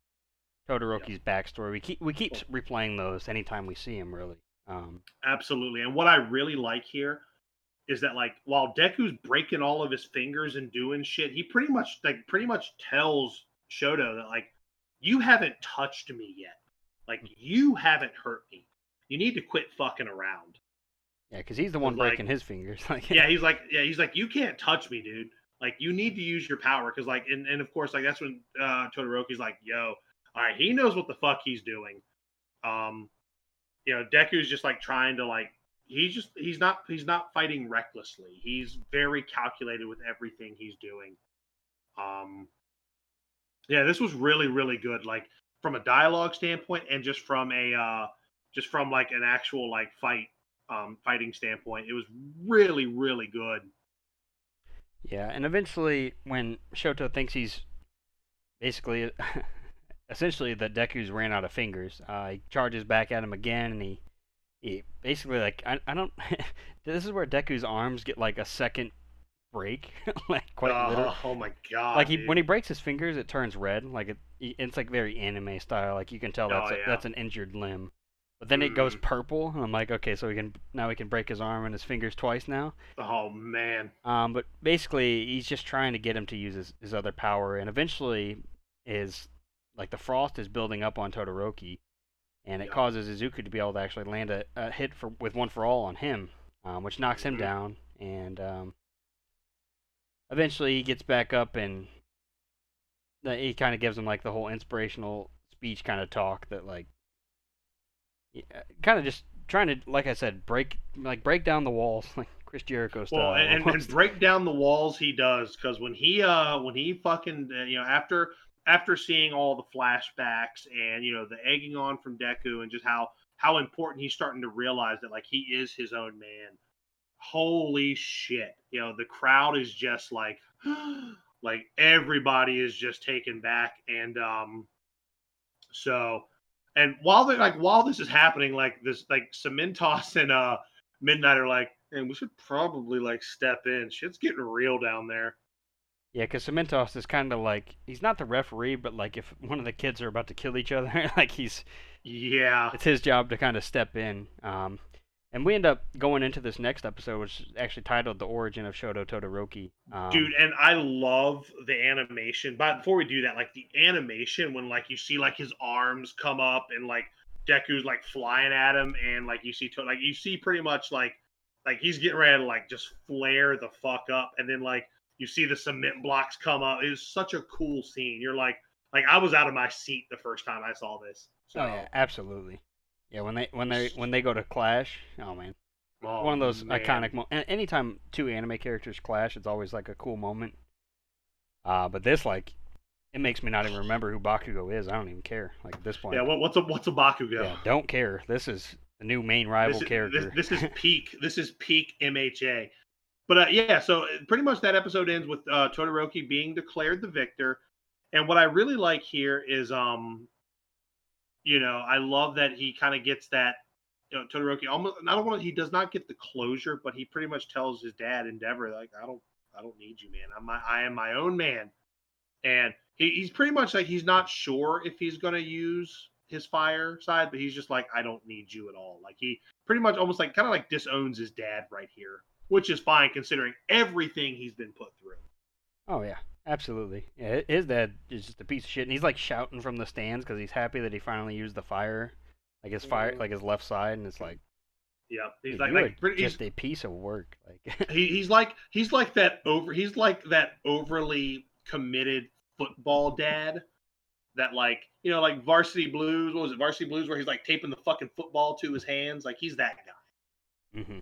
Todoroki's backstory. We keep we keep replaying those anytime we see him, really. Um, Absolutely. And what I really like here is that like while Deku's breaking all of his fingers and doing shit, he pretty much like pretty much tells Shoto that like you haven't touched me yet. Like you haven't hurt me. You need to quit fucking around. yeah, because he's the one like- breaking his fingers. like, Yeah, he's like yeah, he's like you can't touch me, dude. Like you need to use your power cuz like and, and of course like that's when uh Todoroki's like, "Yo, all right, he knows what the fuck he's doing." Um you know, Deku's just like trying to like he's just he's not he's not fighting recklessly. He's very calculated with everything he's doing. Um yeah, this was really really good like from a dialogue standpoint and just from a uh just from like an actual like fight um fighting standpoint. It was really really good. Yeah, and eventually, when Shoto thinks he's basically, essentially, that Deku's ran out of fingers, uh, he charges back at him again, and he, he basically like I, I don't. this is where Deku's arms get like a second break, like quite oh, literally. oh my god. Like he, dude. when he breaks his fingers, it turns red. Like it, it's like very anime style. Like you can tell Oh, that's a, yeah. that's an injured limb. But then it goes Mhm. purple, and I'm like, okay, so we can now we can break his arm and his fingers twice now. Oh man. Um, but basically, he's just trying to get him to use his, his other power, and eventually, is like the frost is building up on Todoroki, and it Yeah. causes Izuku to be able to actually land a, a hit for with one for all on him, um, which knocks him Mhm. down, and um, eventually he gets back up and he kind of gives him like the whole inspirational speech kind of talk that like kind of just trying to like I said break like break down the walls like Chris Jericho style. Well, and, and, and break down the walls he does because when he uh when he fucking uh, you know after after seeing all the flashbacks and you know the egging on from Deku and just how how important he's starting to realize that like he is his own man. Holy shit! You know the crowd is just like like everybody is just taken back and um so and while they like while this is happening like this like Cementoss and uh Midnight are like, and we should probably like step in. Shit's getting real down there. Yeah, because Cementoss is kind of like he's not the referee, but like if one of the kids are about to kill each other, like he's Yeah. it's his job to kind of step in. Um, and we end up going into this next episode, which is actually titled "The Origin of Shoto Todoroki." Um, Dude, and I love the animation. But before we do that, like the animation when like you see like his arms come up and like Deku's like flying at him and like you see to- like you see pretty much like like he's getting ready to like just flare the fuck up and then like you see the cement blocks come up. It was such a cool scene. You're like like I was out of my seat the first time I saw this. So Oh yeah, absolutely. Yeah, when they when they when they go to clash, oh man, oh, one of those man. iconic. Mo- anytime two anime characters clash, it's always like a cool moment. Uh, but this like, it makes me not even remember who Bakugo is. I don't even care. Like at this point, Yeah, what, what's a what's a Bakugo? yeah, don't care. This is the new main rival this, character. This, this, is peak. this is peak MHA. But uh, yeah, so uh, pretty much that episode ends with uh, Todoroki being declared the victor. And what I really like here is, um, you know, I love that he kind of gets that. You know, Todoroki almost. Don't want. He does not get the closure, but he pretty much tells his dad Endeavor, like, I don't, I don't need you, man. I'm my, I am my own man. And he, he's pretty much like he's not sure if he's to use his fire side, but he's just like, I don't need you at all. Like he pretty much almost like kind of like disowns his dad right here, which is fine considering everything he's been put through. Oh yeah, absolutely. Yeah, his dad is just a piece of shit, and he's like shouting from the stands because he's happy that he finally used the fire, like his fire, Mhm. like his left side, and it's like, Yeah, he's like, like pretty, he's, just a piece of work. Like, he, he's like he's like that over he's like that overly committed football dad that like you know like varsity blues what was it varsity blues where he's like taping the fucking football to his hands like he's that guy hmm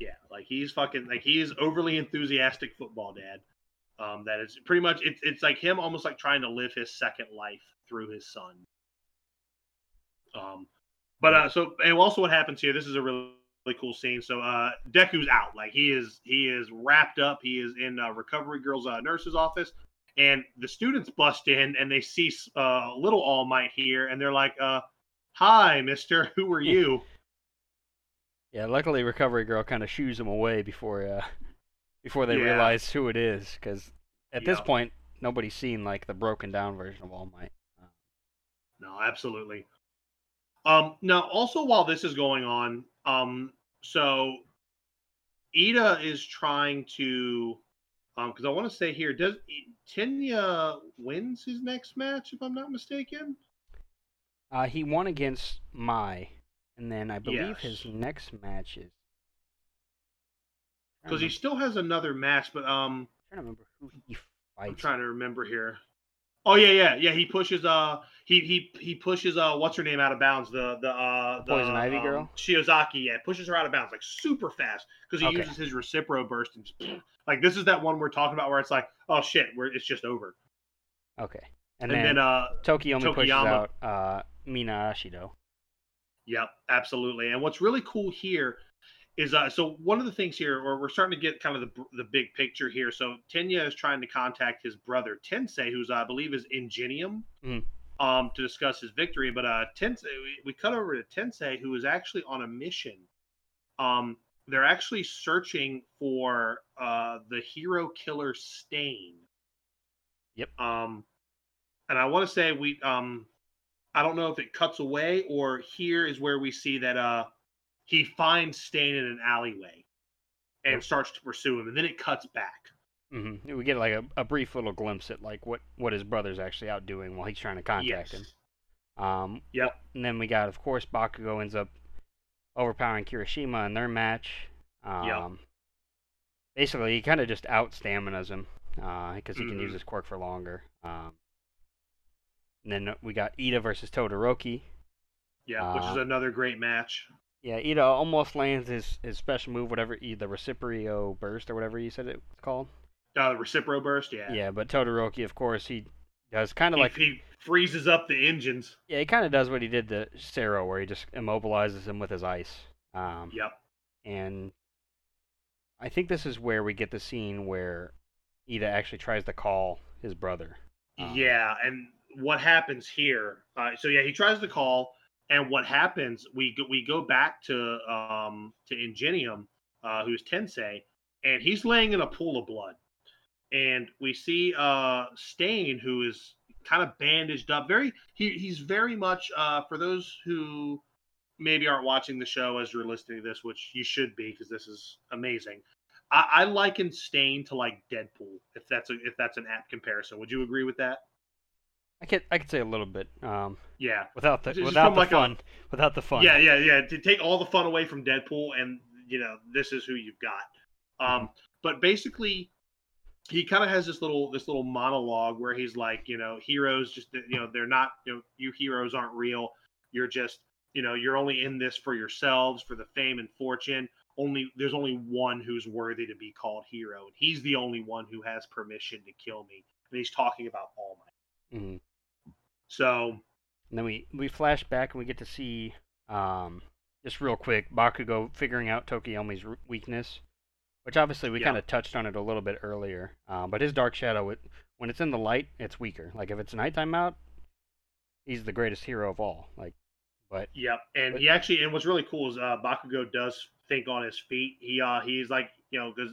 yeah like he's fucking like he is overly enthusiastic football dad. Um that is pretty much it's it's like him almost like trying to live his second life through his son. Um but uh so and also what happens here this is a really really cool scene. So uh deku's out. Like he is he is wrapped up. He is in uh, recovery girl's uh, nurse's office. And the students bust in and they see uh little all might here. And they're like uh hi mister. Who are you yeah. Luckily, Recovery Girl kind of shoos him away before, uh, before they Yeah. realize who it is, because at this point, nobody's seen like the broken down version of All Might. No, absolutely. Um, now, also while this is going on, um, so Ida is trying to, um, because I want to say here, does Tenya wins his next match if I'm not mistaken? Uh, he won against Mai, and then I believe Yes. his next match is. Because he still has another match, but um, I'm trying to remember who he I'm fights. trying to remember here. Oh yeah, yeah, yeah. He pushes uh he he he pushes uh what's her name out of bounds the the uh the, Poison Ivy um, girl? Shiozaki yeah pushes her out of bounds like super fast because he Okay. uses his recipro burst and just, like this is that one we're talking about where it's like oh shit we're, it's just over Okay, and, and, then, then, uh Tokoyami pushes out uh, Mina Ashido. Yep, absolutely. And what's really cool here is uh, so one of the things here, or we're starting to get kind of the the big picture here. So Tenya is trying to contact his brother Tensei, who's I believe is Ingenium, Mhm. um, to discuss his victory. But uh, Tensei, we, we cut over to Tensei, who is actually on a mission. Um, they're actually searching for uh the hero killer Stain. Yep. Um, and I want to say we um I don't know if it cuts away or here is where we see that uh he finds Stain in an alleyway and starts to pursue him, and then it cuts back. hmm We get like a, a brief little glimpse at like what what his brother's actually out doing while he's trying to contact him. Um, Yep. and then we got, of course, Bakugo ends up overpowering Kirishima in their match. Um, Basically, he kind of just out staminas him because he can use Mhm. his quirk for longer. Um, and then we got Ida versus Todoroki. Yeah, which is Uh, another great match. Yeah, Ida almost lands his, his special move, whatever, the Recipro Burst or whatever you said it was called. Uh, the Recipro burst, yeah. Yeah, but Todoroki, of course, he does kind of like he freezes up the engines. yeah, he kind of does what he did to Sero, where he just immobilizes him with his ice. Um, Yep. and I think this is where we get the scene where Ida actually tries to call his brother. Um, Yeah, and what happens here? Uh, so yeah, he tries to call, and what happens? We go, we go back to um to Ingenium, uh, who's Tensei, and he's laying in a pool of blood, and we see uh Stain, who is kind of bandaged up. Very he he's very much uh for those who maybe aren't watching the show as you're listening to this, which you should be because this is amazing. I, I liken Stain to like Deadpool, if that's a if that's an apt comparison. Would you agree with that? I could I could say a little bit um, Yeah. without the Just without the like a- fun, without the fun. Yeah, yeah, yeah. To take all the fun away from Deadpool, and you know, this is who you've got. Um, but basically, he kind of has this little this little monologue where he's like, you know, heroes just you know they're not you know you heroes aren't real. You're just you know you're only in this for yourselves for the fame and fortune. Only there's only one who's worthy to be called hero, and he's the only one who has permission to kill me. And he's talking about All Might. hmm So And then we we flash back and we get to see Um, just real quick, Bakugo figuring out Tokoyami's r- weakness, which obviously we Yeah. kind of touched on it a little bit earlier. Um, but his Dark Shadow, it, when it's in the light, it's weaker. Like if it's nighttime out, he's the greatest hero of all. Like, but Yep, and But- he actually and what's really cool is uh, Bakugo does think on his feet. He uh he's like you know because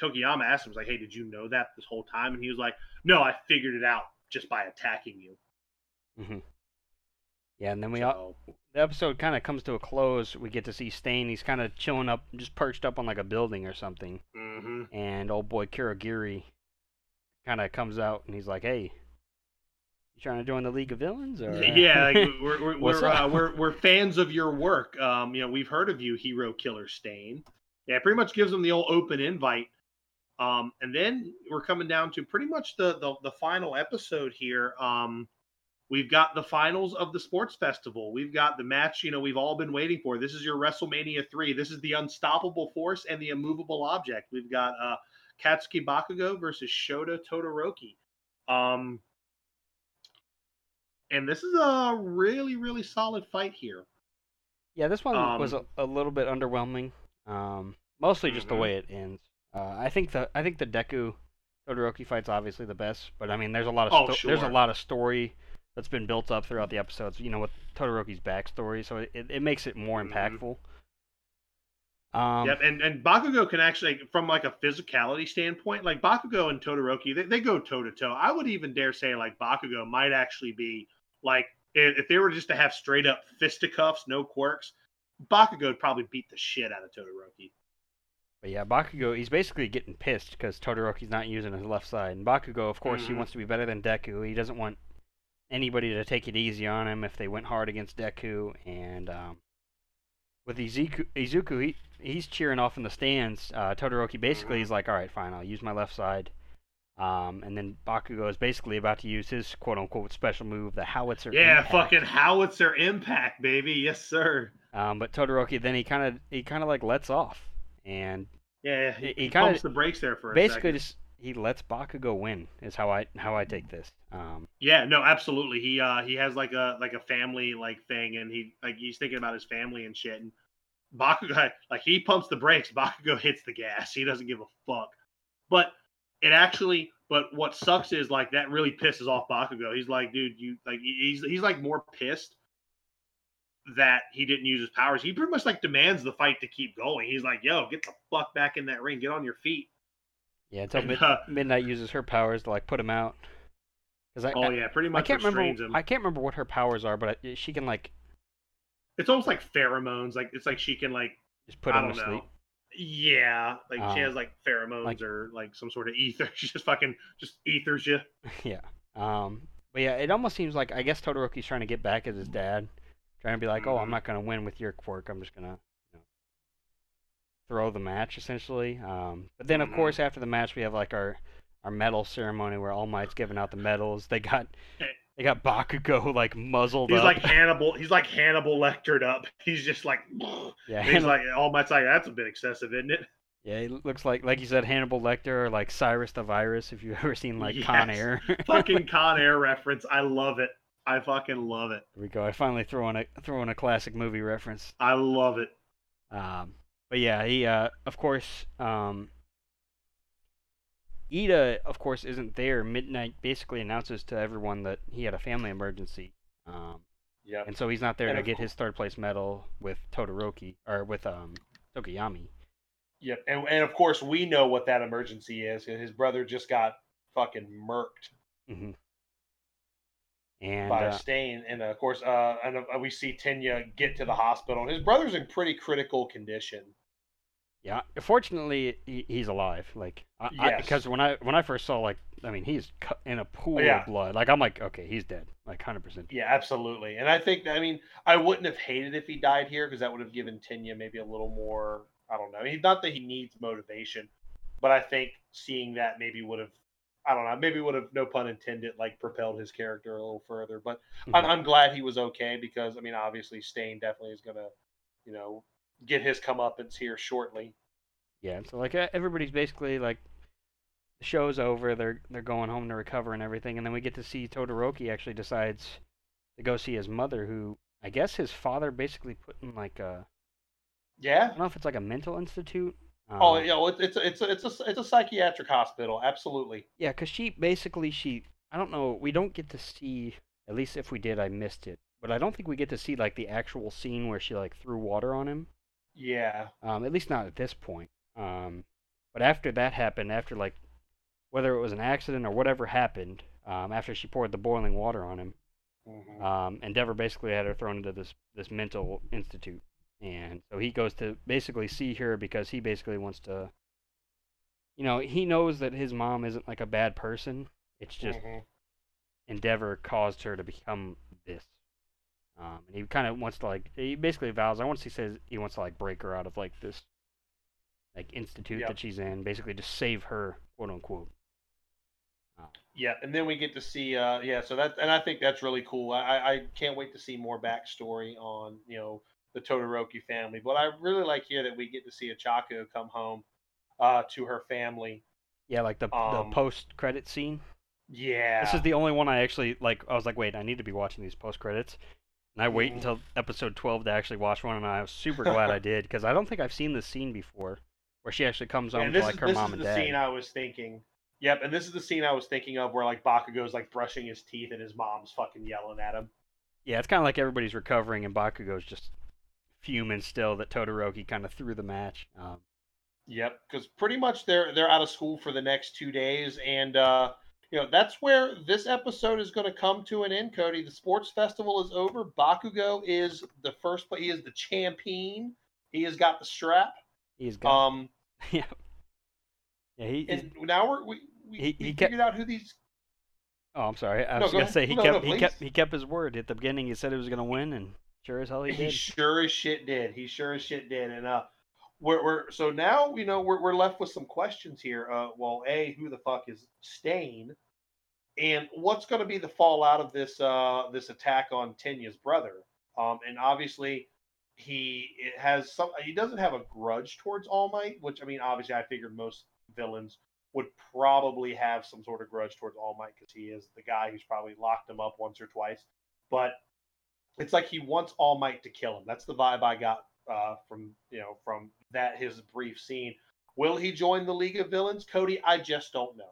Tokoyami asked him was like, hey, did you know that this whole time? And he was like, no, I figured it out just by attacking you. Hmm yeah, and then we all, the episode kind of comes to a close. We get to see Stain. He's kind of chilling up, just perched up on like a building or something. mhm. And old boy Kurogiri kind of comes out and he's like, "Hey, you trying to join the League of Villains?" Or uh, yeah, like we're we're we're, uh, we're we're fans of your work. Um, you know, we've heard of you, Hero Killer Stain. Yeah, pretty much gives them the old open invite. Um, and then we're coming down to pretty much the the, the final episode here. Um, we've got the finals of the sports festival. We've got the match. You know, we've all been waiting for. This is your WrestleMania three. This is the unstoppable force and the immovable object. We've got uh, Katsuki Bakugo versus Shoto Todoroki. Um, and this is a really really solid fight here. yeah, this one was a, Um, a little bit underwhelming. Um, mostly just the Mhm. way it ends. Uh, I think the I think the Deku Todoroki fight's obviously the best, but I mean, there's a lot of Oh, sto- there's a lot of story that's been built up throughout the episodes. You know, with Todoroki's backstory, so it, it makes it more Mhm. impactful. Um, yep, and and Bakugo can actually, from like a physicality standpoint, like Bakugo and Todoroki, they, they go toe to toe. I would even dare say like Bakugo might actually be like if, they were just to have straight up fisticuffs, no quirks, Bakugo would probably beat the shit out of Todoroki. But yeah, Bakugo, he's basically getting pissed because Todoroki's not using his left side. And Bakugo, of course, he Mhm. wants to be better than Deku. He doesn't want anybody to take it easy on him if they went hard against Deku. And um, with Izuku, Izuku he, he's cheering off in the stands. Uh, Todoroki basically is like, all right, fine, I'll use my left side. Um, and then Bakugo is basically about to use his quote unquote special move, the Howitzer. Yeah, Impact. fucking howitzer impact, baby. Yes, sir. Um, but Todoroki then he kind of he kind of like lets off, and Yeah, he, He- he kinda- pumps the brakes there for a basically just he lets Bakugo win is how I how I take this. Um, Yeah, no, absolutely. He uh he has like a like a family like thing, and he like he's thinking about his family and shit. And Bakugo like he pumps the brakes, Bakugo hits the gas. He doesn't give a fuck. But it actually, but what sucks is like that really pisses off Bakugo. He's like, dude, you like he's he's like more pissed that he didn't use his powers. He pretty much like demands the fight to keep going. He's like, yo, get the fuck back in that ring, get on your feet. Yeah, until And, Mid- uh, Midnight uses her powers to like put him out. Cause I, Oh I, yeah, pretty much. I can't remember him. I can't remember what her powers are, but I, she can like It's almost like pheromones. Like it's like she can like just put him to know. sleep. Yeah, like she Um, has like pheromones like- or like some sort of ether. She just fucking just ethers you. yeah. Um, but yeah, it almost seems like I guess Todoroki's trying to get back at his dad, trying to be like, oh, I'm Mhm. not gonna win with your quirk. I'm just gonna throw the match essentially. Um, but then of Mhm. course after the match we have like our our medal ceremony where All Might's giving out the medals. They got Eh. they got Bakugo like muzzled He's up. like Hannibal. He's like Hannibal lectured up. He's just like. yeah, He's Han- like all my like that's a bit excessive, isn't it? yeah, he looks like like you said Hannibal Lecter or like Cyrus the Virus if you've ever seen like Con Air. fucking Con Air reference. I love it. I fucking love it. There we go. I finally throw in a throw in a classic movie reference. I love it. Um, but yeah, he uh, of course um, Ida of course isn't there. Midnight basically announces to everyone that he had a family emergency. Um, Yeah. and so he's not there And to get cour- his third place medal with Todoroki or with um Tokoyami. Yep. And and of course we know what that emergency is. His brother just got fucking murked hmm And by uh, a stain, and of course, uh, and uh, we see Tenya get to the hospital. His brother's in pretty critical condition. Yeah, fortunately he, he's alive. Like, I, Yes. because when I when I first saw like, I mean, he's in a pool Yeah. of blood. Like, I'm like, okay, he's dead. Like, hundred percent. Yeah, absolutely. And I think, I mean, I wouldn't have hated if he died here because that would have given Tenya maybe a little more. I don't know. He not that he needs motivation, but I think seeing that maybe would have. I don't know. Maybe would have, no pun intended, like propelled his character a little further. But I'm, mm-hmm. I'm glad he was okay because I mean, obviously, Stain definitely is gonna, you know, get his comeuppance here shortly. Yeah, so like uh, everybody's basically like the show's over. They're they're going home to recover and everything, and then we get to see Todoroki actually decides to go see his mother, who I guess his father basically put in like a Yeah. I don't know if it's like a mental institute. Oh, um, know, it's it's a- it's a, it's a it's a psychiatric hospital. Absolutely. Yeah, because she basically she I don't know we don't get to see at least if we did I missed it, but I don't think we get to see like the actual scene where she like threw water on him. Yeah. Um, at least not at this point. Um, but after that happened, after like whether it was an accident or whatever happened, um, after she poured the boiling water on him, Mhm. um, Endeavor basically had her thrown into this this mental institute, and so he goes to basically see her because he basically wants to. You know, he knows that his mom isn't like a bad person. It's just Mhm. Endeavor caused her to become this. Um, and he kind of wants to like he basically vows. I once he says he wants to like break her out of like this like institute Yep. that she's in, basically to save her, quote unquote. Yeah, and then we get to see, uh, yeah. So that, and I think that's really cool. I, I can't wait to see more backstory on, you know, the Todoroki family. But I really like here that we get to see Ochako come home, uh, to her family. Yeah, like the Um, the post credit scene. Yeah. This is the only one I actually like. I was like, wait, I need to be watching these post credits, and I wait until episode twelve to actually watch one, and I was super glad I did because I don't think I've seen this scene before, where she actually comes home and to like is her this is the scene I was thinking. Yep, and this is the scene I was thinking of where like Bakugo's like brushing his teeth and his mom's fucking yelling at him. Yeah, it's kind of like everybody's recovering, and Bakugo's just fuming still that Todoroki kind of threw the match. Um, Yep, because pretty much they're they're out of school for the next two days, and uh, you know that's where this episode is going to come to an end. Cody, the sports festival is over. Bakugo is the first, but he is the champion. He has got the strap. he's got Um, yeah, yeah. He, and now we're we we, He- we he kept- figured out who these. oh, I'm sorry. I No, was go gonna ahead. say he No, kept no, he kept he kept his word at the beginning. He said he was gonna win, and sure as hell he did. He sure as shit did. He sure as shit did, and uh. We're, we're so now you know we're, we're left with some questions here. Uh, well, a who the fuck is Stain, and what's going to be the fallout of this uh, this attack on Tenya's brother? Um, and obviously, he has some. He doesn't have a grudge towards All Might, which I mean, obviously, I figured most villains would probably have some sort of grudge towards All Might because he is the guy who's probably locked him up once or twice. But it's like he wants All Might to kill him. That's the vibe I got uh, from you know from that his brief scene. Will he join the League of Villains, Cody? I just don't know.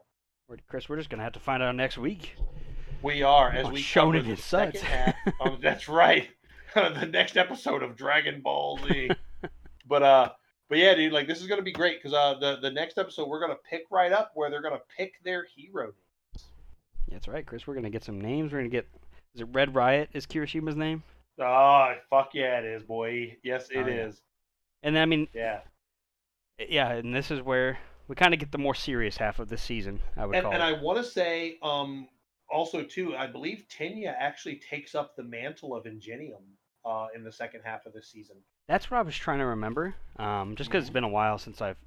Chris, we're just gonna have to find out next week. We are as On we Shonen cover the second half. Um, that's right. the next episode of Dragon Ball Z. but uh, but yeah, dude, like this is gonna be great because uh, the the next episode we're gonna pick right up where they're gonna pick their hero. That's right, Chris. We're gonna get some names. We're gonna get. Is it Red Riot? Is Kirishima's name? Oh, fuck yeah, it is, boy. Yes, it is. Oh, yeah. And I mean, Yeah. yeah, and this is where we kind of get the more serious half of the season. I would and, call and it. I want to say, um, also too, I believe Tenya actually takes up the mantle of Ingenium uh, in the second half of the season. That's what I was trying to remember. Um, just because it's Mhm. been a while since I've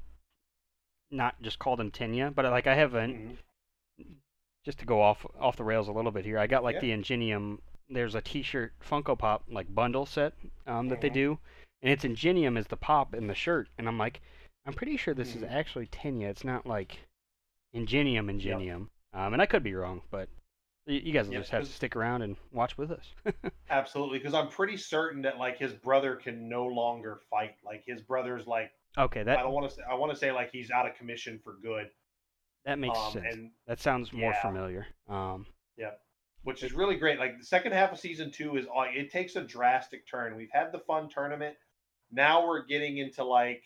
not just called him Tenya, but like I haven't. Mhm. Just to go off off the rails a little bit here, I got like Yeah. the Ingenium. There's a T-shirt Funko Pop like bundle set um, that they do, and it's Ingenium as the pop in the shirt, and I'm like, I'm pretty sure this is actually Tenya. It's not like Ingenium Ingenium. Um, and I could be wrong, but y- you guys will Yep, just have to stick around and watch with us. Absolutely, because I'm pretty certain that like his brother can no longer fight. Like his brother's like okay, that I don't want to say I want to say like he's out of commission for good. that makes um, sense. and That sounds more yeah. familiar. Um, which is really great. Like the second half of season two is all it takes a drastic turn. We've had the fun tournament. Now we're getting into like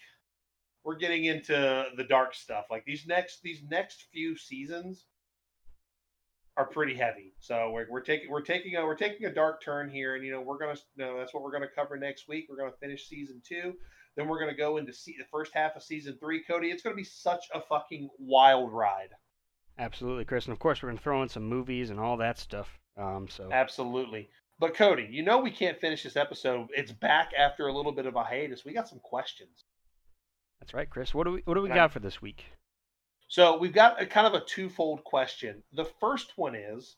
we're getting into the dark stuff. Like these next these next few seasons are pretty heavy. So we're, we're taking we're taking a we're taking a dark turn here, and you know we're gonna you know, that's what we're gonna cover next week. We're gonna finish season two. Then we're gonna go into see, the first half of season three. Cody, it's gonna be such a fucking wild ride. Absolutely, Chris, and of course we're gonna throw in some movies and all that stuff. Um, so Absolutely. But Cody, you know we can't finish this episode. It's back after a little bit of a hiatus. We got some questions. that's right, Chris. What do we what do we got for this week? So we've got a kind of a twofold question. The first one is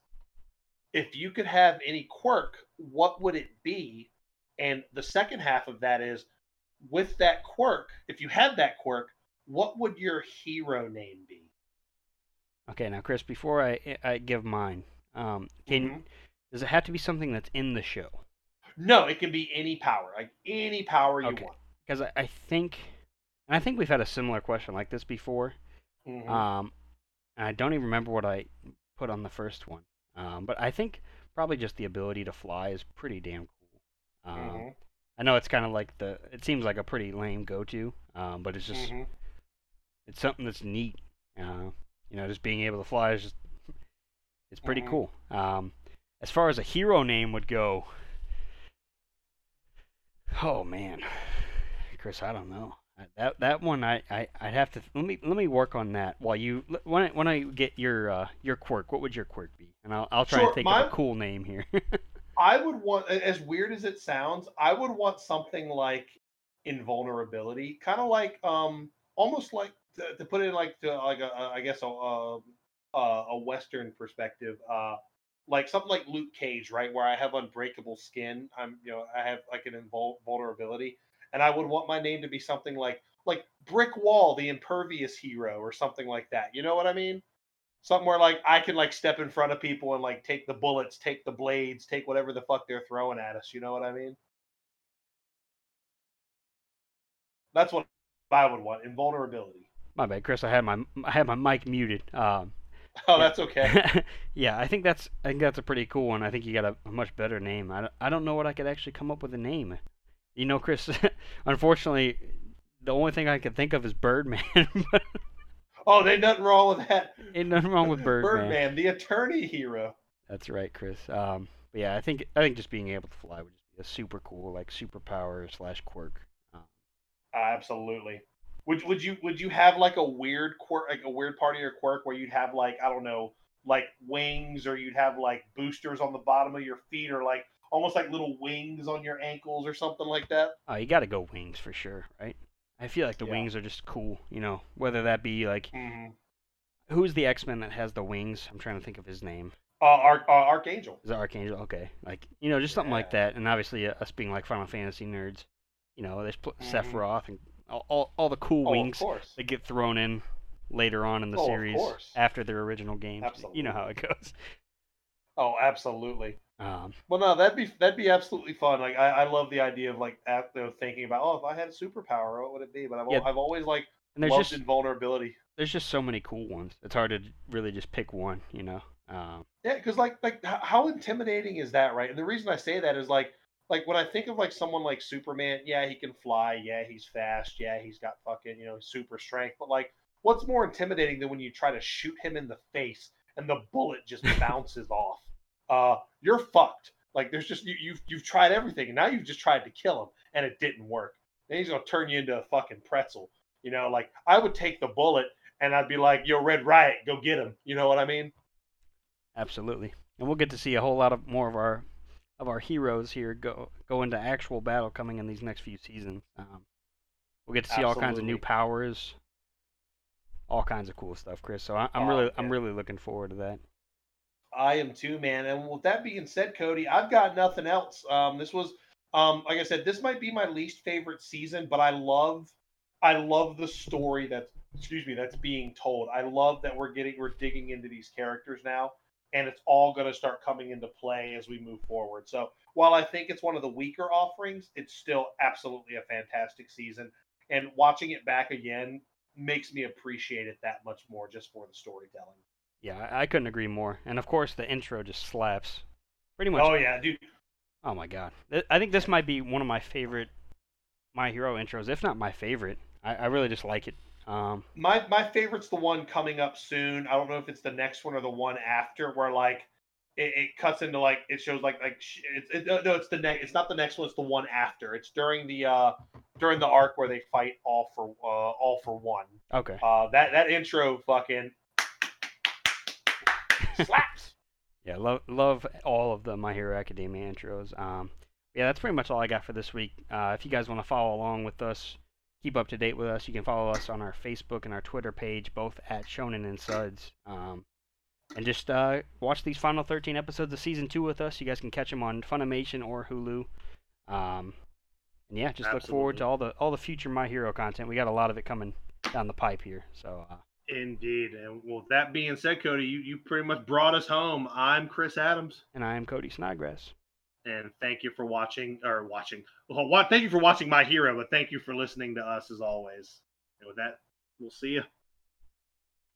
if you could have any quirk, what would it be? And the second half of that is with that quirk, if you had that quirk, what would your hero name be? Okay, now Chris, before I I give mine, um, can Mhm. does it have to be something that's in the show? No, it can be any power, like any power you Okay. want. Because I, I think, and I think we've had a similar question like this before. Mhm. Um, and I don't even remember what I put on the first one. Um, but I think probably just the ability to fly is pretty damn cool. Um, Mhm. I know it's kind of like the. It seems like a pretty lame go-to, um, but it's just Mhm. it's something that's neat. Uh, you know, just being able to fly is just it's pretty Mhm. cool. Um, as far as a hero name would go, oh man, Chris, I don't know. That that one I, I I'd have to let me let me work on that while you when I, when I get your uh, your quirk. What would your quirk be? And I'll I'll try Sure, and think of a cool name here. I would want, as weird as it sounds, I would want something like invulnerability, kind of like, um, almost like to, put it like to like a, a I guess a, a a a Western perspective, uh, like something like Luke Cage, right, where I have unbreakable skin. I'm, you know, I have like an invulnerability, and I would want my name to be something like like Brick Wall, the impervious hero, or something like that. You know what I mean? Something where like I can like step in front of people and like take the bullets, take the blades, take whatever the fuck they're throwing at us. You know what I mean? That's what I would want. Invulnerability. My bad, Chris. I had my I had my mic muted. Um, Oh, that's okay. yeah, I think that's I think that's a pretty cool one. I think you got a, a much better name. I don't, I don't know what I could actually come up with a name. You know, Chris. unfortunately, the only thing I can think of is Birdman. Oh, there's nothing wrong with that. ain't nothing wrong with Birdman. Birdman, the attorney hero. That's right, Chris. Um, but yeah, I think I think just being able to fly would just be a super cool like superpower slash quirk. Um, Absolutely. Would would you would you have like a weird quirk, like a weird part of your quirk where you'd have like I don't know, like wings, or you'd have like boosters on the bottom of your feet, or like almost like little wings on your ankles, or something like that? oh, you got to go wings for sure, right? I feel like the Yeah. wings are just cool. You know, whether that be like Mm-hmm. who's the X Men that has the wings? I'm trying to think of his name. Uh, Arch- uh, Archangel. Is it Archangel? Okay, like you know, just something like that. And obviously, uh, us being like Final Fantasy nerds, you know, there's pl- Mhm. Sephiroth and all, all, all the cool Oh, wings that get thrown in later on in the Oh, series after their original games. You know how it goes. Oh, absolutely. Um, Well, no, that'd be that'd be absolutely fun. Like I, I love the idea of like know, thinking about oh, if I had a superpower, what would it be? But I've, Yeah. I've always like and there's loved just invulnerability. there's just so many cool ones. It's hard to really just pick one. You know. Um, Yeah, because like like how intimidating is that, right? And the reason I say that is like like when I think of like someone like Superman, yeah, he can fly, yeah, he's fast, yeah, he's got fucking you know super strength, but like what's more intimidating than when you try to shoot him in the face and the bullet just bounces off? Uh, you're fucked. Like there's just you you've you've tried everything and now you've just tried to kill him and it didn't work. Then he's gonna turn you into a fucking pretzel. You know, like I would take the bullet and I'd be like, "Yo, Red Riot, go get him." You know what I mean? absolutely. And we'll get to see a whole lot of more of our of our heroes here go go into actual battle coming in these next few seasons. Um, we'll get to see all kinds of new powers, all kinds of cool stuff, Chris. So I, I'm Oh, really I'm really looking forward to that. I am too, man. And with that being said, Cody, I've got nothing else. Um, this was, um, like I said, this might be my least favorite season, but I love, I love the story that's, excuse me, that's being told. I love that we're getting, we're digging into these characters now, and it's all going to start coming into play as we move forward. So while I think it's one of the weaker offerings, it's still absolutely a fantastic season. And watching it back again makes me appreciate it that much more just for the storytelling. Yeah, I, couldn't agree more. And of course, the intro just slaps. Pretty much. Oh yeah, dude. Oh my god. I think this might be one of my favorite My Hero intros, if not my favorite. I, I really just like it. Um, My my favorite's the one coming up soon. I don't know if it's the next one or the one after, where like it, it cuts into like it shows like like it's it, no, it's the next. It's not the next one. It's the one after. It's during the uh during the arc where they fight all for uh all for one. okay. Uh, that that intro fucking slaps. Yeah, love love all of the My Hero Academia intros. Um, yeah, that's pretty much all I got for this week. Uh, if you guys want to follow along with us, keep up to date with us, you can follow us on our Facebook and our Twitter page, both at Shonen and Suds. Um, and just uh, watch these final 13 episodes of season two with us. You guys can catch them on Funimation or Hulu. Um, and yeah, just look forward to all the all the future My Hero content. We got a lot of it coming down the pipe here. So uh, Indeed. And with that being said, Cody, you, you pretty much brought us home. I'm Chris Adams. and I am Cody Snodgrass. And thank you for watching or watching. Well, thank you for watching My Hero, but thank you for listening to us as always. And with that, we'll see you.